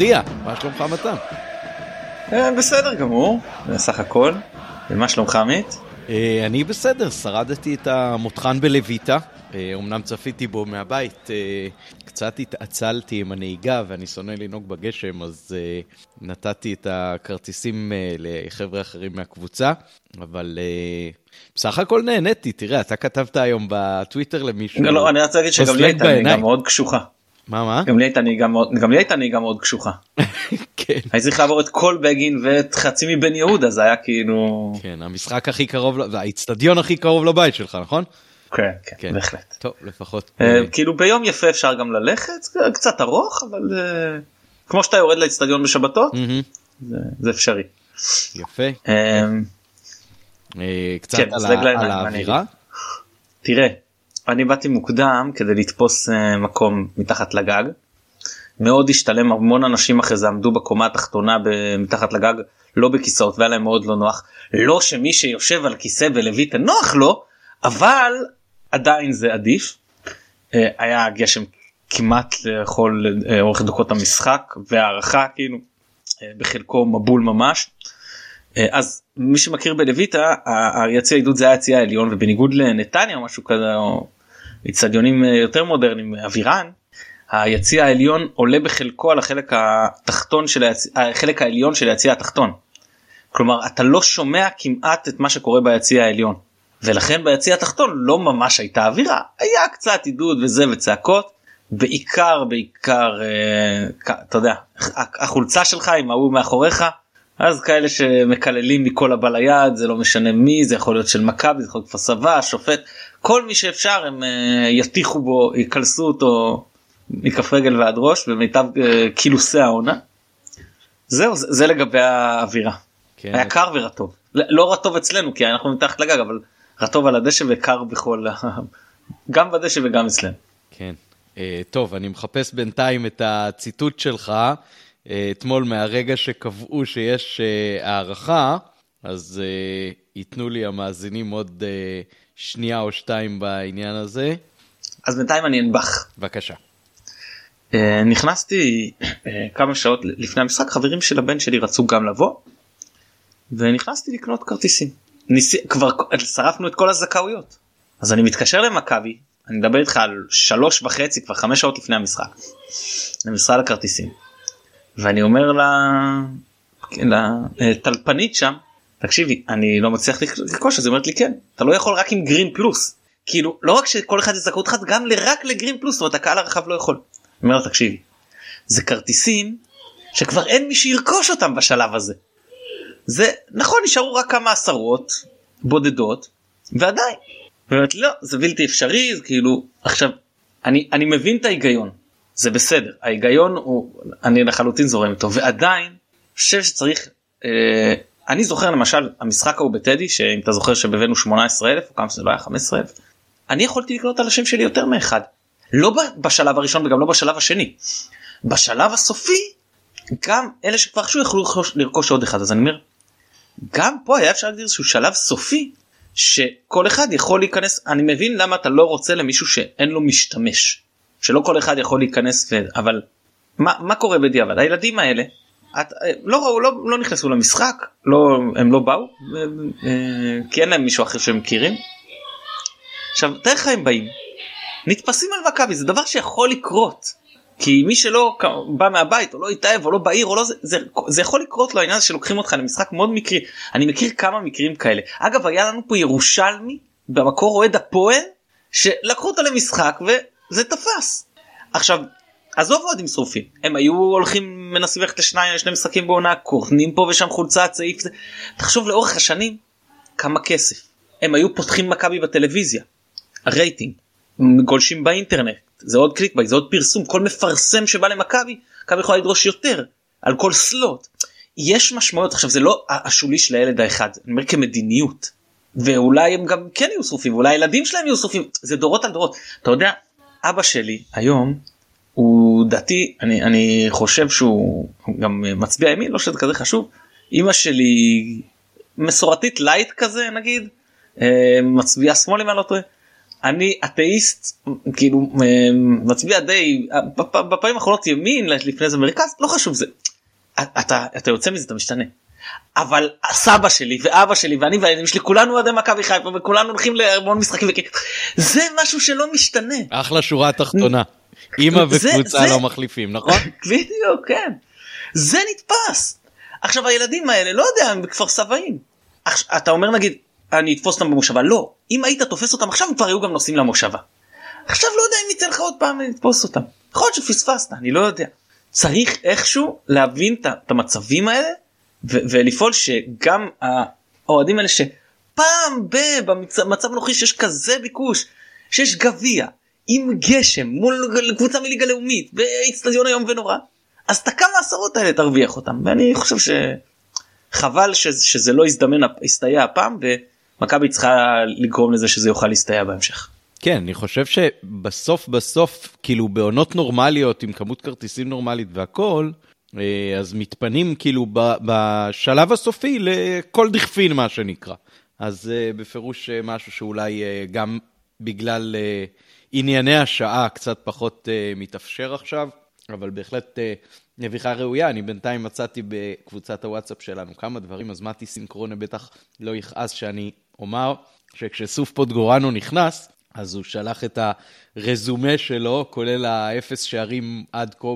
מפתיע, מה שלומך מתן? אה, בסדר גמור, בסך הכל. ומה שלומך עמית? אה, אני בסדר, שרדתי את המותחן בלויטה, אומנם אה, צפיתי בו מהבית, קצת התעצלתי עם הנהיגה ואני שונא לנהוג בגשם, אז נתתי את הכרטיסים לחבר'ה אחרים מהקבוצה, אבל בסך הכל נהניתי, תראה, אתה כתבת היום בטוויטר למישהו. לא, לא, אני רוצה להגיד שגם לי הייתה נהיגה מאוד קשוחה. מה מה? גם לי הייתה נהיגה מאוד, גם לי הייתה נהיגה מאוד קשוחה. כן. הייתי צריך לעבור את כל בגין ואת חצי מבן יהודה זה היה כאילו. כן המשחק הכי קרוב, האיצטדיון הכי קרוב לבית שלך נכון? כן, כן, כן, בהחלט. טוב, לפחות. אה, כאילו ביום יפה אפשר גם ללכת, קצת ארוך, אבל אה, כמו שאתה יורד לאיצטדיון בשבתות, זה אפשרי. יפה. אה, קצת כן, על האווירה? תראה, אני באתי מוקדם כדי לתפוס uh, מקום מתחת לגג. מאוד השתלם המון אנשים אחרי זה עמדו בקומה התחתונה מתחת לגג לא בכיסאות והיה להם מאוד לא נוח. לא שמי שיושב על כיסא בלויטה נוח לו אבל עדיין זה עדיף. Uh, היה גשם כמעט לכל uh, אורך דקות המשחק והערכה כאילו בחלקו מבול ממש. אה, אז מי שמכיר בלויטה היציא העידוד זה היה היציא העליון ובניגוד לנתניה או משהו כזה או אצטדיונים אה, יותר מודרניים אבירן היציא העליון עולה בחלקו על החלק התחתון של היציא, החלק העליון של היציא התחתון. כלומר אתה לא שומע כמעט את מה שקורה ביציא העליון. ולכן ביציא התחתון לא ממש הייתה אווירה. היה קצת עידוד וזה וצעקות בעיקר בעיקר אה, אתה יודע החולצה שלך עם ההוא מאחוריך אז כאלה שמקללים מכל הבא ליד זה לא משנה מי זה יכול להיות של מכבי זה יכול להיות כפר סבא שופט כל מי שאפשר הם uh, יטיחו בו יקלסו אותו מכף רגל ועד ראש במיטב uh, קילוסי העונה. זהו זה, זה לגבי האווירה. כן. היה קר ורטוב לא רטוב אצלנו כי אנחנו מתחת לגג אבל רטוב על הדשא וקר בכל גם בדשא וגם אצלנו. כן. Uh, טוב אני מחפש בינתיים את הציטוט שלך. אה, אתמול מהרגע שקבעו שיש אה, הערכה, אז אה, ייתנו לי המאזינים עוד שנייה או שתיים בעניין הזה. אז בינתיים אני אנבח. בבקשה. נכנסתי כמה שעות לפני המשחק חברים של הבן שלי רצו גם לבוא ונכנסתי לקנות כרטיסים. ניס... כבר שרפנו את כל הזכאויות אז אני מתקשר למכבי אני מדבר איתך על שלוש וחצי כבר חמש שעות לפני המשחק למשרד הכרטיסים ואני אומר לה, לטלפנית שם תקשיבי אני לא מצליח לרכוש אז היא אומרת לי כן אתה לא יכול רק עם גרין פלוס כאילו לא רק שכל אחד זכאות אחת גם רק לגרין פלוס זאת אומרת הקהל הרחב לא יכול. אני אומר לה תקשיבי זה כרטיסים שכבר אין מי שירכוש אותם בשלב הזה. זה נכון נשארו רק כמה עשרות בודדות ועדיין. אומרת לא זה בלתי אפשרי זה כאילו עכשיו אני אני מבין את ההיגיון זה בסדר ההיגיון הוא אני לחלוטין זורם איתו ועדיין חושב שצריך אה, אני זוכר למשל המשחק ההוא בטדי שאם אתה זוכר שבבאנו 18 אלף או כמה שזה לא היה 15 אלף אני יכולתי לקנות על השם שלי יותר מאחד. לא בשלב הראשון וגם לא בשלב השני. בשלב הסופי גם אלה שכבר עכשיו יכלו לרכוש עוד אחד. אז אני אומר גם פה היה אפשר להגדיר איזשהו שלב סופי שכל אחד יכול להיכנס אני מבין למה אתה לא רוצה למישהו שאין לו משתמש שלא כל אחד יכול להיכנס ו... אבל מה, מה קורה בדיעבד? הילדים האלה את, לא ראו לא, לא נכנסו למשחק לא הם לא באו אה, כי אין להם מישהו אחר שהם מכירים. עכשיו תאר לך הם באים נתפסים על מכבי זה דבר שיכול לקרות כי מי שלא בא מהבית או לא התאהב או לא בעיר או לא זה, זה, זה יכול לקרות לו העניין הזה שלוקחים אותך למשחק מאוד מקרי אני מכיר כמה מקרים כאלה אגב היה לנו פה ירושלמי במקור אוהד הפועל שלקחו אותו למשחק זה תפס. עכשיו עזוב אוהדים שרופים. הם היו הולכים מנסים ללכת לשניים שני משחקים בעונה קורנים פה ושם חולצה צעיף. תחשוב לאורך השנים כמה כסף. הם היו פותחים מכבי בטלוויזיה. הרייטינג. גולשים באינטרנט. זה עוד clickbait זה עוד פרסום. כל מפרסם שבא למכבי מכבי יכולה לדרוש יותר. על כל slot. יש משמעויות עכשיו זה לא השולי של הילד האחד. אני אומר כמדיניות. ואולי הם גם כן יהיו שרופים ואולי הילדים שלהם יהיו שרופים. זה דורות על דורות. אתה יודע אבא שלי היום הוא דתי אני אני חושב שהוא גם מצביע ימין לא שזה כזה חשוב אמא שלי מסורתית light כזה נגיד אה, מצביעה שמאל אם אני לא טועה אני אתאיסט כאילו אה, מצביע די בפעמים האחרונות ימין לפני זה מרכז לא חשוב זה אתה אתה יוצא מזה אתה משתנה. אבל סבא שלי ואבא שלי ואני והילדים שלי כולנו אוהדי מכבי חיפה וכולנו הולכים להמון משחקים זה משהו שלא משתנה. אחלה שורה תחתונה. אימא וקבוצה לא מחליפים נכון? בדיוק כן. זה נתפס. עכשיו הילדים האלה לא יודע הם בכפר סבאים. אתה אומר נגיד אני אתפוס אותם במושבה לא אם היית תופס אותם עכשיו הם כבר היו גם נוסעים למושבה. עכשיו לא יודע אם יצא לך עוד פעם לתפוס אותם. יכול להיות שפספסת אני לא יודע. צריך איכשהו להבין את המצבים האלה ולפעול שגם האוהדים האלה שפעם במצב הנוכחי שיש כזה ביקוש שיש גביע עם גשם מול קבוצה מליגה לאומית באיצטדיון היום ונורא אז את הכמה עשרות האלה תרוויח אותם ואני חושב שחבל שזה, שזה לא יזדמן הסתייע הפעם ומכבי צריכה לגרום לזה שזה יוכל להסתייע בהמשך. כן, אני חושב שבסוף בסוף, כאילו בעונות נורמליות עם כמות כרטיסים נורמלית והכל, אה, אז מתפנים כאילו בשלב הסופי לכל דכפין מה שנקרא. אז אה, בפירוש אה, משהו שאולי גם בגלל ענייני השעה קצת פחות מתאפשר עכשיו, אבל בהחלט נביכה ראויה. אני בינתיים מצאתי בקבוצת הוואטסאפ שלנו כמה דברים, אז מתי סינקרונה בטח לא יכעס שאני אומר שכשסוף פוטגורנו נכנס, אז הוא שלח את הרזומה שלו, כולל האפס שערים עד כה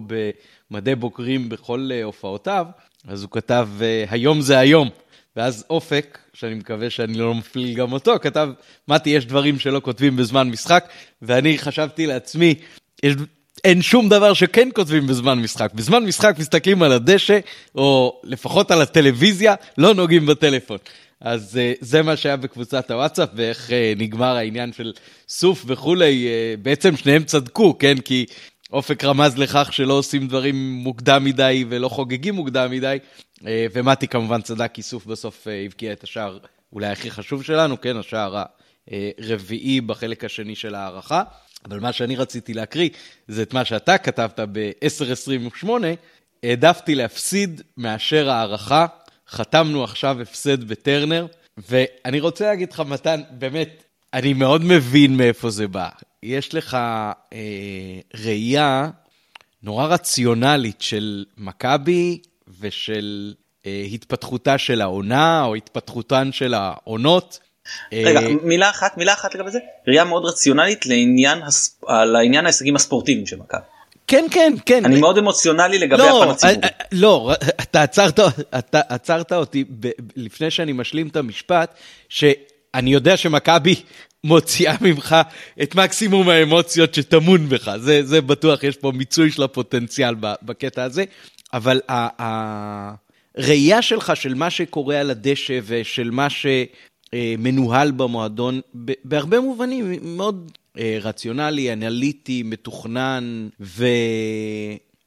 במדי בוגרים בכל אה, הופעותיו, אז הוא כתב, אה, היום זה היום. ואז אופק, שאני מקווה שאני לא מפליל גם אותו, כתב, מתי, יש דברים שלא כותבים בזמן משחק, ואני חשבתי לעצמי, יש, אין שום דבר שכן כותבים בזמן משחק. בזמן משחק מסתכלים על הדשא, או לפחות על הטלוויזיה, לא נוגעים בטלפון. אז uh, זה מה שהיה בקבוצת הוואטסאפ, ואיך uh, נגמר העניין של סוף וכולי, uh, בעצם שניהם צדקו, כן? כי אופק רמז לכך שלא עושים דברים מוקדם מדי ולא חוגגים מוקדם מדי, uh, ומתי כמובן צדק, כי סוף בסוף uh, הבקיע את השער אולי הכי חשוב שלנו, כן? השער הרביעי בחלק השני של ההערכה. אבל מה שאני רציתי להקריא זה את מה שאתה כתבת ב-1028, העדפתי להפסיד מאשר הערכה חתמנו עכשיו הפסד בטרנר, ואני רוצה להגיד לך, מתן, באמת, אני מאוד מבין מאיפה זה בא. יש לך אה, ראייה נורא רציונלית של מכבי ושל אה, התפתחותה של העונה, או התפתחותן של העונות. רגע, אה, מילה אחת, מילה אחת לגבי זה, ראייה מאוד רציונלית לעניין, הס... לעניין ההישגים הספורטיביים של מכבי. כן, כן, כן. אני מאוד אמוציונלי לגבי לא, הפן הציבורי. אה, אה, לא, אתה עצרת, אתה עצרת אותי ב, לפני שאני משלים את המשפט, שאני יודע שמכבי מוציאה ממך את מקסימום האמוציות שטמון בך, זה, זה בטוח, יש פה מיצוי של הפוטנציאל בקטע הזה, אבל הראייה שלך של מה שקורה על הדשא ושל מה שמנוהל במועדון, בהרבה מובנים מאוד אה, רציונלי, אנליטי, מתוכנן,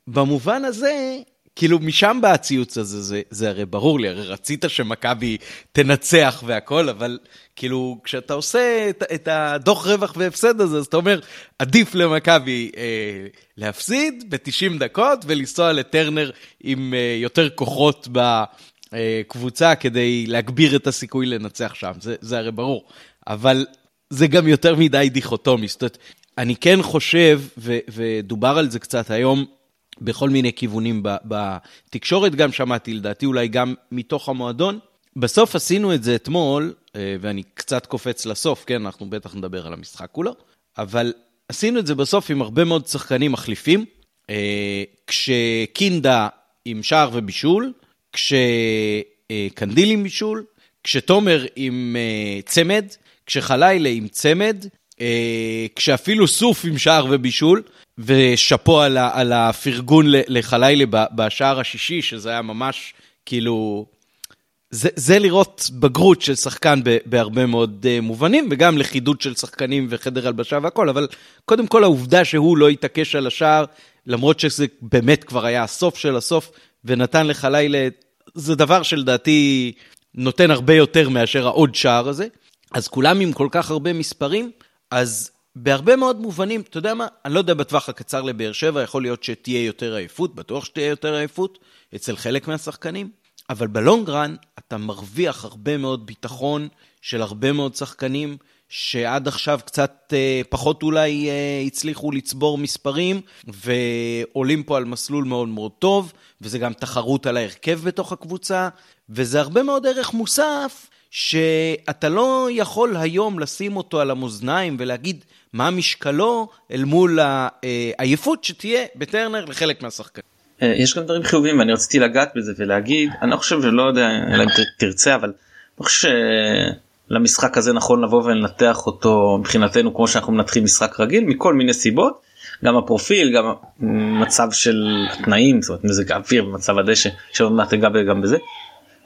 ובמובן הזה, כאילו משם בא הציוץ הזה, זה, זה הרי ברור לי, הרי רצית שמכבי תנצח והכל, אבל כאילו כשאתה עושה את, את הדוח רווח והפסד הזה, אז אתה אומר, עדיף למכבי אה, להפסיד ב-90 דקות ולנסוע לטרנר עם אה, יותר כוחות בקבוצה כדי להגביר את הסיכוי לנצח שם, זה, זה הרי ברור. אבל זה גם יותר מדי דיכוטומי. זאת אומרת, אני כן חושב, ו- ודובר על זה קצת היום, בכל מיני כיוונים בתקשורת גם שמעתי, לדעתי אולי גם מתוך המועדון. בסוף עשינו את זה אתמול, אה, ואני קצת קופץ לסוף, כן, אנחנו בטח נדבר על המשחק כולו, אבל עשינו את זה בסוף עם הרבה מאוד שחקנים מחליפים, אה, כשקינדה עם שער ובישול, כשקנדיל עם בישול, כשתומר עם אה, צמד, כשחלילה עם צמד, כשאפילו סוף עם שער ובישול, ושאפו על, על הפרגון לחלילה בשער השישי, שזה היה ממש כאילו... זה, זה לראות בגרות של שחקן בהרבה מאוד uh, מובנים, וגם לכידות של שחקנים וחדר הלבשה והכל, אבל קודם כל העובדה שהוא לא התעקש על השער, למרות שזה באמת כבר היה הסוף של הסוף, ונתן לחלילה, זה דבר שלדעתי נותן הרבה יותר מאשר העוד שער הזה. אז כולם עם כל כך הרבה מספרים, אז בהרבה מאוד מובנים, אתה יודע מה, אני לא יודע בטווח הקצר לבאר שבע, יכול להיות שתהיה יותר עייפות, בטוח שתהיה יותר עייפות אצל חלק מהשחקנים, אבל בלונג רן אתה מרוויח הרבה מאוד ביטחון של הרבה מאוד שחקנים שעד עכשיו קצת אה, פחות אולי אה, הצליחו לצבור מספרים, ועולים פה על מסלול מאוד מאוד טוב, וזה גם תחרות על ההרכב בתוך הקבוצה, וזה הרבה מאוד ערך מוסף, שאתה לא יכול היום לשים אותו על המאזניים ולהגיד מה משקלו אל מול העייפות שתהיה בטרנר לחלק מהשחקנים. אה, יש גם דברים חיוביים ואני רציתי לגעת בזה ולהגיד אני לא חושב שלא יודע אלא אם תרצה אבל אני חושב שלמשחק הזה נכון לבוא ולנתח אותו מבחינתנו כמו שאנחנו מנתחים משחק רגיל מכל מיני סיבות גם הפרופיל גם מצב של התנאים זאת אומרת מזג האוויר ומצב הדשא שעוד מעט אגע גם בזה.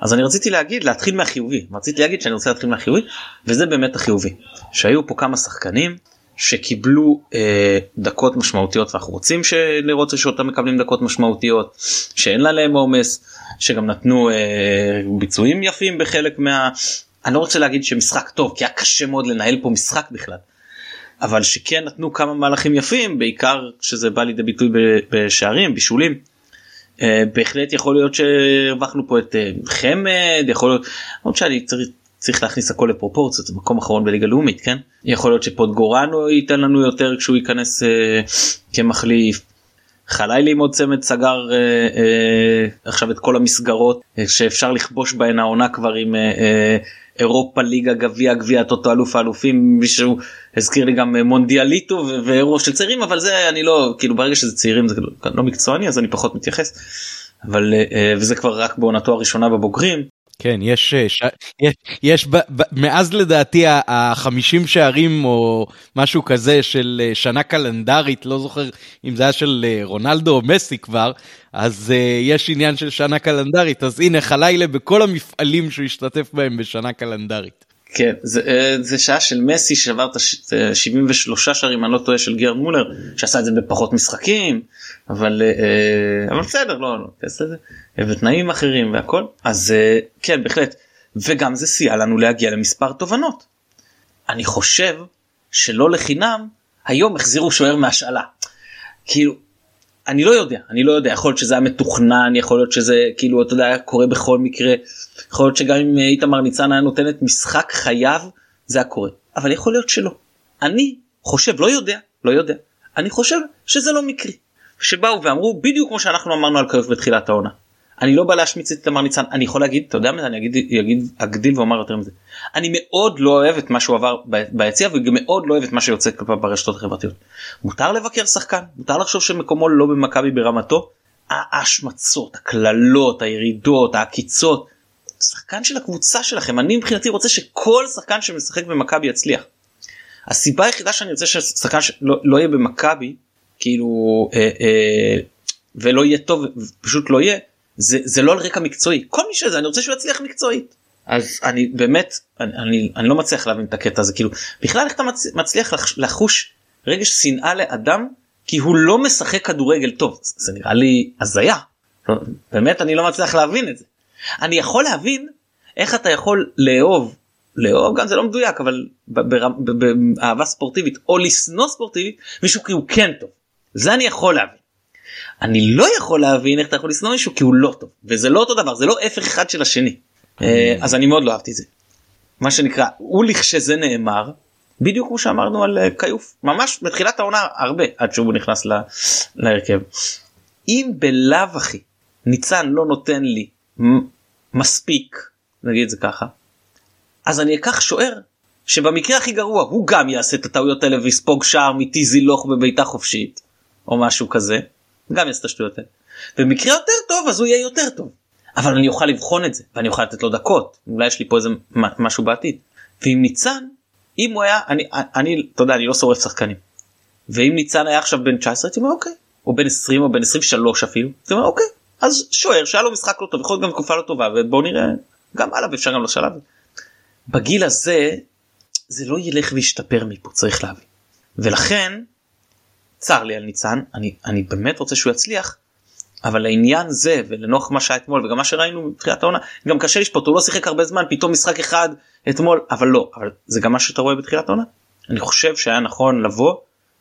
אז אני רציתי להגיד להתחיל מהחיובי רציתי להגיד שאני רוצה להתחיל מהחיובי וזה באמת החיובי שהיו פה כמה שחקנים שקיבלו אה, דקות משמעותיות ואנחנו רוצים לראות שאותם מקבלים דקות משמעותיות שאין עליהם עומס שגם נתנו אה, ביצועים יפים בחלק מה... אני לא רוצה להגיד שמשחק טוב כי היה קשה מאוד לנהל פה משחק בכלל. אבל שכן נתנו כמה מהלכים יפים בעיקר שזה בא לידי ביטוי בשערים בישולים. אה, בהחלט יכול להיות שהרווחנו פה את אה, חמד יכול להיות עוד שאני צריך צריך להכניס הכל לפרופורציות זה מקום אחרון בליגה לאומית כן יכול להיות שפוטגורנו ייתן לנו יותר כשהוא ייכנס אה, כמחליף. חלילי עם עוד צמד סגר אה, אה, עכשיו את כל המסגרות אה, שאפשר לכבוש בהן העונה כבר עם אה, אה, אירופה ליגה גביע גביע טוטו אלוף האלופים מישהו הזכיר לי גם אה, מונדיאליטו ואירו של צעירים אבל זה אני לא כאילו ברגע שזה צעירים זה לא, לא מקצועני אז אני פחות מתייחס. אבל אה, אה וזה כבר רק בעונתו הראשונה בבוגרים כן, יש, אה, ש... יש, יש ב... ב... מאז לדעתי החמישים שערים או משהו כזה של אה, שנה קלנדרית, לא זוכר אם זה היה של אה, רונלדו או מסי כבר, אז uh, יש עניין של שנה קלנדרית, אז הנה חלילה בכל המפעלים שהוא השתתף בהם בשנה קלנדרית. כן זה, זה שעה של מסי שבר את ה-73 שערים אני לא טועה של גרד מולר שעשה את זה בפחות משחקים אבל אבל בסדר לא לא בסדר ותנאים אחרים והכל אז אה, כן בהחלט וגם זה סייע לנו להגיע למספר תובנות. אני חושב שלא לחינם היום החזירו שוער מהשאלה. כאילו אני לא יודע אני לא יודע יכול להיות שזה היה מתוכנן יכול להיות שזה כאילו אתה יודע קורה בכל מקרה יכול להיות שגם אם איתמר ניצן היה נותן את משחק חייו זה היה קורה אבל יכול להיות שלא. אני חושב לא יודע לא יודע אני חושב שזה לא מקרי. שבאו ואמרו בדיוק כמו שאנחנו אמרנו על קיוף בתחילת העונה. אני לא בא להשמיץ את תמר ניצן אני יכול להגיד אתה יודע מה אני אגיד אגיד אגדיל ואומר יותר מזה אני מאוד לא אוהב את מה שהוא עבר ביציע וגם מאוד לא אוהב את מה שיוצא כלפיו ברשתות החברתיות. מותר לבקר שחקן מותר לחשוב שמקומו לא במכבי ברמתו. ההשמצות הקללות הירידות העקיצות שחקן של הקבוצה שלכם אני מבחינתי רוצה שכל שחקן שמשחק במכבי יצליח. הסיבה היחידה שאני רוצה ששחקן לא, לא יהיה במכבי כאילו אה, אה, ולא יהיה טוב פשוט לא יהיה זה, זה לא על רקע מקצועי. כל מי שזה אני רוצה שהוא יצליח מקצועית. אז אני באמת אני, אני, אני לא מצליח להבין את הקטע הזה. כאילו בכלל איך אתה מצ, מצליח לחוש רגש שנאה לאדם כי הוא לא משחק כדורגל טוב? זה נראה לי הזיה. לא, באמת אני לא מצליח להבין את זה. אני יכול להבין איך אתה יכול לאהוב לאהוב גם זה לא מדויק אבל באהבה ספורטיבית או לשנוא ספורטיבית מישהו כי הוא כן טוב. זה אני יכול להבין. אני לא יכול להבין איך אתה יכול לשנוא מישהו כי הוא לא טוב. וזה לא אותו דבר זה לא הפך אחד של השני. אה, אז אני מאוד לא אהבתי את זה. מה שנקרא הוא לכשזה נאמר בדיוק כמו שאמרנו על אה, כיוף. ממש בתחילת העונה הרבה עד שהוא נכנס להרכב. אם בלאו הכי ניצן לא נותן לי מספיק נגיד זה ככה אז אני אקח שוער שבמקרה הכי גרוע הוא גם יעשה את הטעויות האלה ויספוג שער מטיזי לוך בביתה חופשית או משהו כזה גם יעשה את השטויות האלה. במקרה יותר טוב אז הוא יהיה יותר טוב. אבל אני אוכל לבחון את זה ואני אוכל לתת לו דקות אולי יש לי פה איזה משהו בעתיד. ועם ניצן אם הוא היה אני אני אתה יודע אני לא שורף שחקנים. ואם ניצן היה עכשיו בן 19 הייתי אומר אוקיי או בן 20 או בן 23 אפילו הייתי אומר אוקיי אז שוער שהיה לו משחק לא טוב יכול להיות גם תקופה לא טובה ובוא נראה גם הלאה ואפשר גם לשלב. בגיל הזה זה לא ילך וישתפר מפה צריך להבין. ולכן צר לי על ניצן אני אני באמת רוצה שהוא יצליח. אבל לעניין זה ולנוכח מה שהיה אתמול וגם מה שראינו בתחילת העונה גם קשה לשפוט הוא לא שיחק הרבה זמן פתאום משחק אחד אתמול אבל לא אבל זה גם מה שאתה רואה בתחילת העונה. אני חושב שהיה נכון לבוא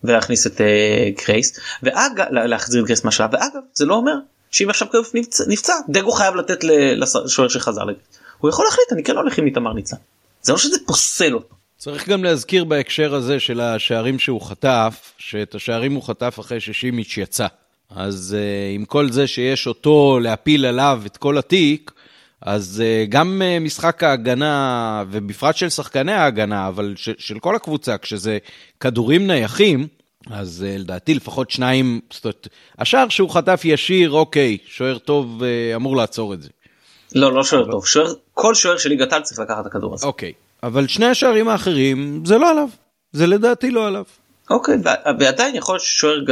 ולהכניס את אה, גרייס ואגב להחזיר את גרייס מהשלב ואגב זה לא אומר שאם עכשיו קרב נפצע, נפצע דגו חייב לתת לשוער שחזר לגרייס הוא יכול להחליט אני כן הולך עם איתמר ניצן. זה לא שזה פוסל אותו צריך גם להזכיר בהקשר הזה של השערים שהוא חטף, שאת השערים הוא חטף אחרי ששימיץ' יצא. אז uh, עם כל זה שיש אותו להפיל עליו את כל התיק, אז uh, גם uh, משחק ההגנה, ובפרט של שחקני ההגנה, אבל ש, של כל הקבוצה, כשזה כדורים נייחים, אז uh, לדעתי לפחות שניים, זאת אומרת, השער שהוא חטף ישיר, אוקיי, שוער טוב uh, אמור לעצור את זה. לא, לא שוער טוב, שוער, כל שוער של ליגת העל צריך לקחת את הכדור הזה. אוקיי, אבל שני השערים האחרים, זה לא עליו. זה לדעתי לא עליו. אוקיי, ועדיין יכול להיות ששוער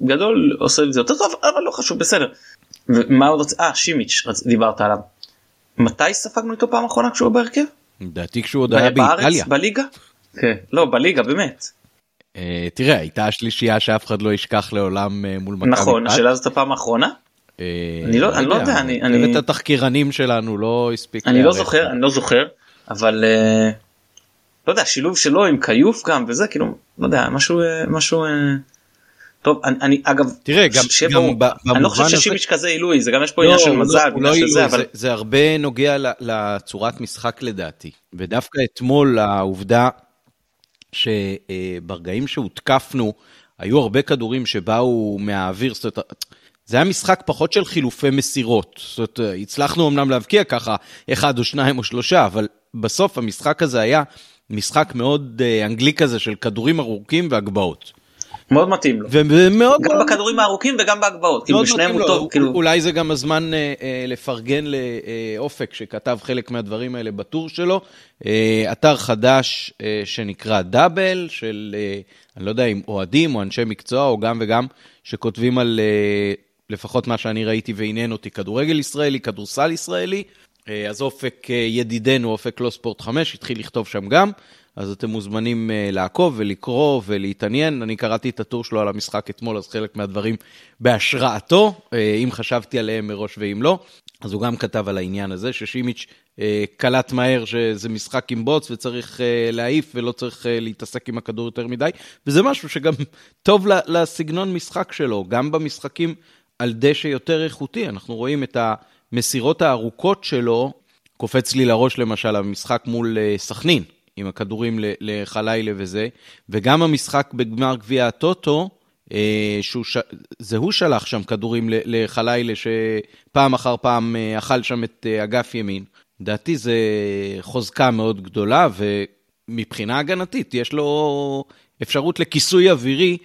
גדול עושה את זה יותר טוב, אבל לא חשוב, בסדר. ומה עוד רוצה, אה, שימיץ', דיברת עליו. מתי ספגנו איתו פעם אחרונה כשהוא בהרכב? לדעתי כשהוא עוד היה באיטליה. בליגה? כן, לא, בליגה, באמת. אה, תראה, הייתה השלישייה שאף אחד לא ישכח לעולם אה, מול מכבי נכון, השאלה זאת הפעם האחרונה? אה, אני לא, לא יודע, אני... את התחקירנים שלנו לא הספיק. אני לא זוכר, אני לא זוכר, אבל לא יודע, שילוב שלו עם כיוף גם וזה, כאילו, לא יודע, משהו, משהו... טוב, אני, אני אגב, תראה, גם, גם במובן הזה, אני לא חושב ששימיץ' כזה עילוי, זה גם יש פה עניין של לא, מזל, לא, לא שזה, אבל... זה, זה הרבה נוגע לצורת משחק לדעתי, ודווקא אתמול העובדה שברגעים שהותקפנו, היו הרבה כדורים שבאו מהאוויר, זאת אומרת, זה היה משחק פחות של חילופי מסירות. זאת אומרת, הצלחנו אמנם להבקיע ככה אחד או שניים או שלושה, אבל בסוף המשחק הזה היה משחק מאוד אה, אנגלי כזה של כדורים ארוכים והגבהות. מאוד מתאים לו. ומאוד גם מאוד... בכדורים הארוכים וגם בהגבהות, כאילו בשניהם הוא טוב. כאילו... אולי זה גם הזמן אה, אה, לפרגן לאופק שכתב חלק מהדברים האלה בטור שלו. אה, אתר חדש אה, שנקרא דאבל, של אה, אני לא יודע אם אוהדים או אנשי מקצוע או גם וגם, שכותבים על אה, לפחות מה שאני ראיתי ועניין אותי, כדורגל ישראלי, כדורסל ישראלי. אה, אז אופק אה, ידידנו, אופק לא ספורט 5, התחיל לכתוב שם גם. אז אתם מוזמנים אה, לעקוב ולקרוא ולהתעניין. אני קראתי את הטור שלו על המשחק אתמול, אז חלק מהדברים בהשראתו, אם חשבתי עליהם מראש ואם לא. אז הוא גם כתב על העניין הזה, ששימיץ' קלט מהר שזה משחק עם בוץ וצריך להעיף ולא צריך להתעסק עם הכדור יותר מדי, וזה משהו שגם טוב לסגנון משחק שלו, גם במשחקים על דשא יותר איכותי. אנחנו רואים את המסירות הארוכות שלו, קופץ לי לראש למשל המשחק מול סכנין, עם הכדורים לחלילה וזה, וגם המשחק בגמר גביע הטוטו, אה, שהוא ש... זה הוא שלח שם כדורים לחלילה שפעם אחר פעם אה, אכל שם את אה, אגף ימין. לדעתי זה חוזקה מאוד גדולה, ומבחינה הגנתית יש לו אפשרות לכיסוי אווירי,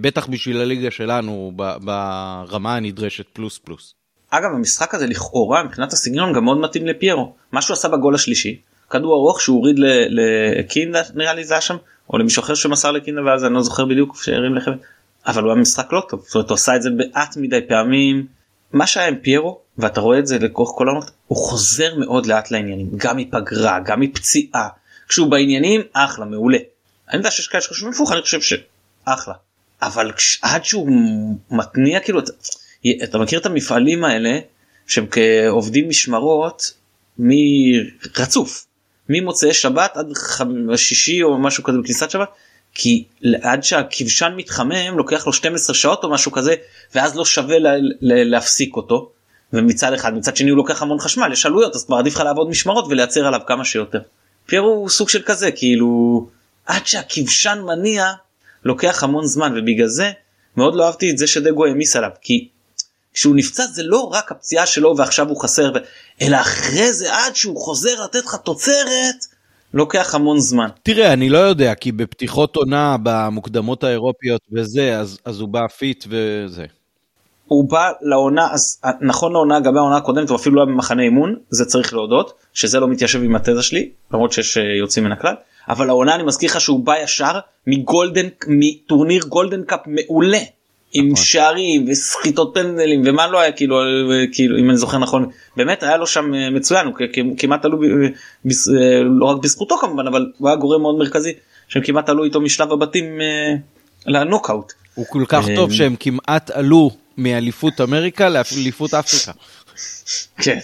בטח בשביל הליגה שלנו, ברמה הנדרשת פלוס פלוס. אגב המשחק הזה לכאורה מבחינת הסגנון גם מאוד מתאים לפיירו. מה שהוא עשה בגול השלישי כדור ארוך שהוא הוריד לקינדה נראה לי זה היה שם או למישהו אחר שמסר לקינדה ואז אני לא זוכר בדיוק שהרים לחבל אבל הוא היה משחק לא טוב. זאת אומרת הוא עשה את זה מעט מדי פעמים. מה שהיה עם פיירו ואתה רואה את זה לכוח כל העונות הוא חוזר מאוד לאט לעניינים. גם מפגרה גם מפציעה. כשהוא בעניינים אחלה מעולה. אני יודע שיש כאלה שחושבים הפוך אני חושב שאחלה אבל עד שהוא מתניע כאילו אתה מכיר את המפעלים האלה שהם כעובדים משמרות מרצוף ממוצאי שבת עד שישי או משהו כזה בכניסת שבת כי עד שהכבשן מתחמם לוקח לו 12 שעות או משהו כזה ואז לא שווה לה, לה, להפסיק אותו. ומצד אחד מצד שני הוא לוקח המון חשמל יש עלויות אז כבר עדיף לך לעבוד משמרות ולייצר עליו כמה שיותר. פיירו הוא סוג של כזה כאילו עד שהכבשן מניע לוקח המון זמן ובגלל זה מאוד לא אהבתי את זה שדגו העמיס עליו כי כשהוא נפצע זה לא רק הפציעה שלו ועכשיו הוא חסר אלא אחרי זה עד שהוא חוזר לתת לך תוצרת לוקח המון זמן. תראה אני לא יודע כי בפתיחות עונה במוקדמות האירופיות וזה אז, אז הוא בא fit וזה. הוא בא לעונה אז נכון לעונה גם העונה הקודמת הוא אפילו לא היה במחנה אימון זה צריך להודות שזה לא מתיישב עם התזה שלי למרות שיש אה, יוצאים מן הכלל אבל העונה אני מזכיר לך שהוא בא ישר מ Golden מטורניר Golden Cup מעולה עם נכון. שערים וסחיטות פנדלים ומה לא היה כאילו כאילו אם אני זוכר נכון באמת היה לו שם אה, מצוין הוא כמעט עלו אה, לא רק בזכותו כמובן אבל הוא היה גורם מאוד מרכזי שהם כמעט עלו איתו משלב הבתים אה, לנוקאוט. הוא כל כך טוב שהם כמעט עלו מאליפות אמריקה לאליפות אפריקה. כן.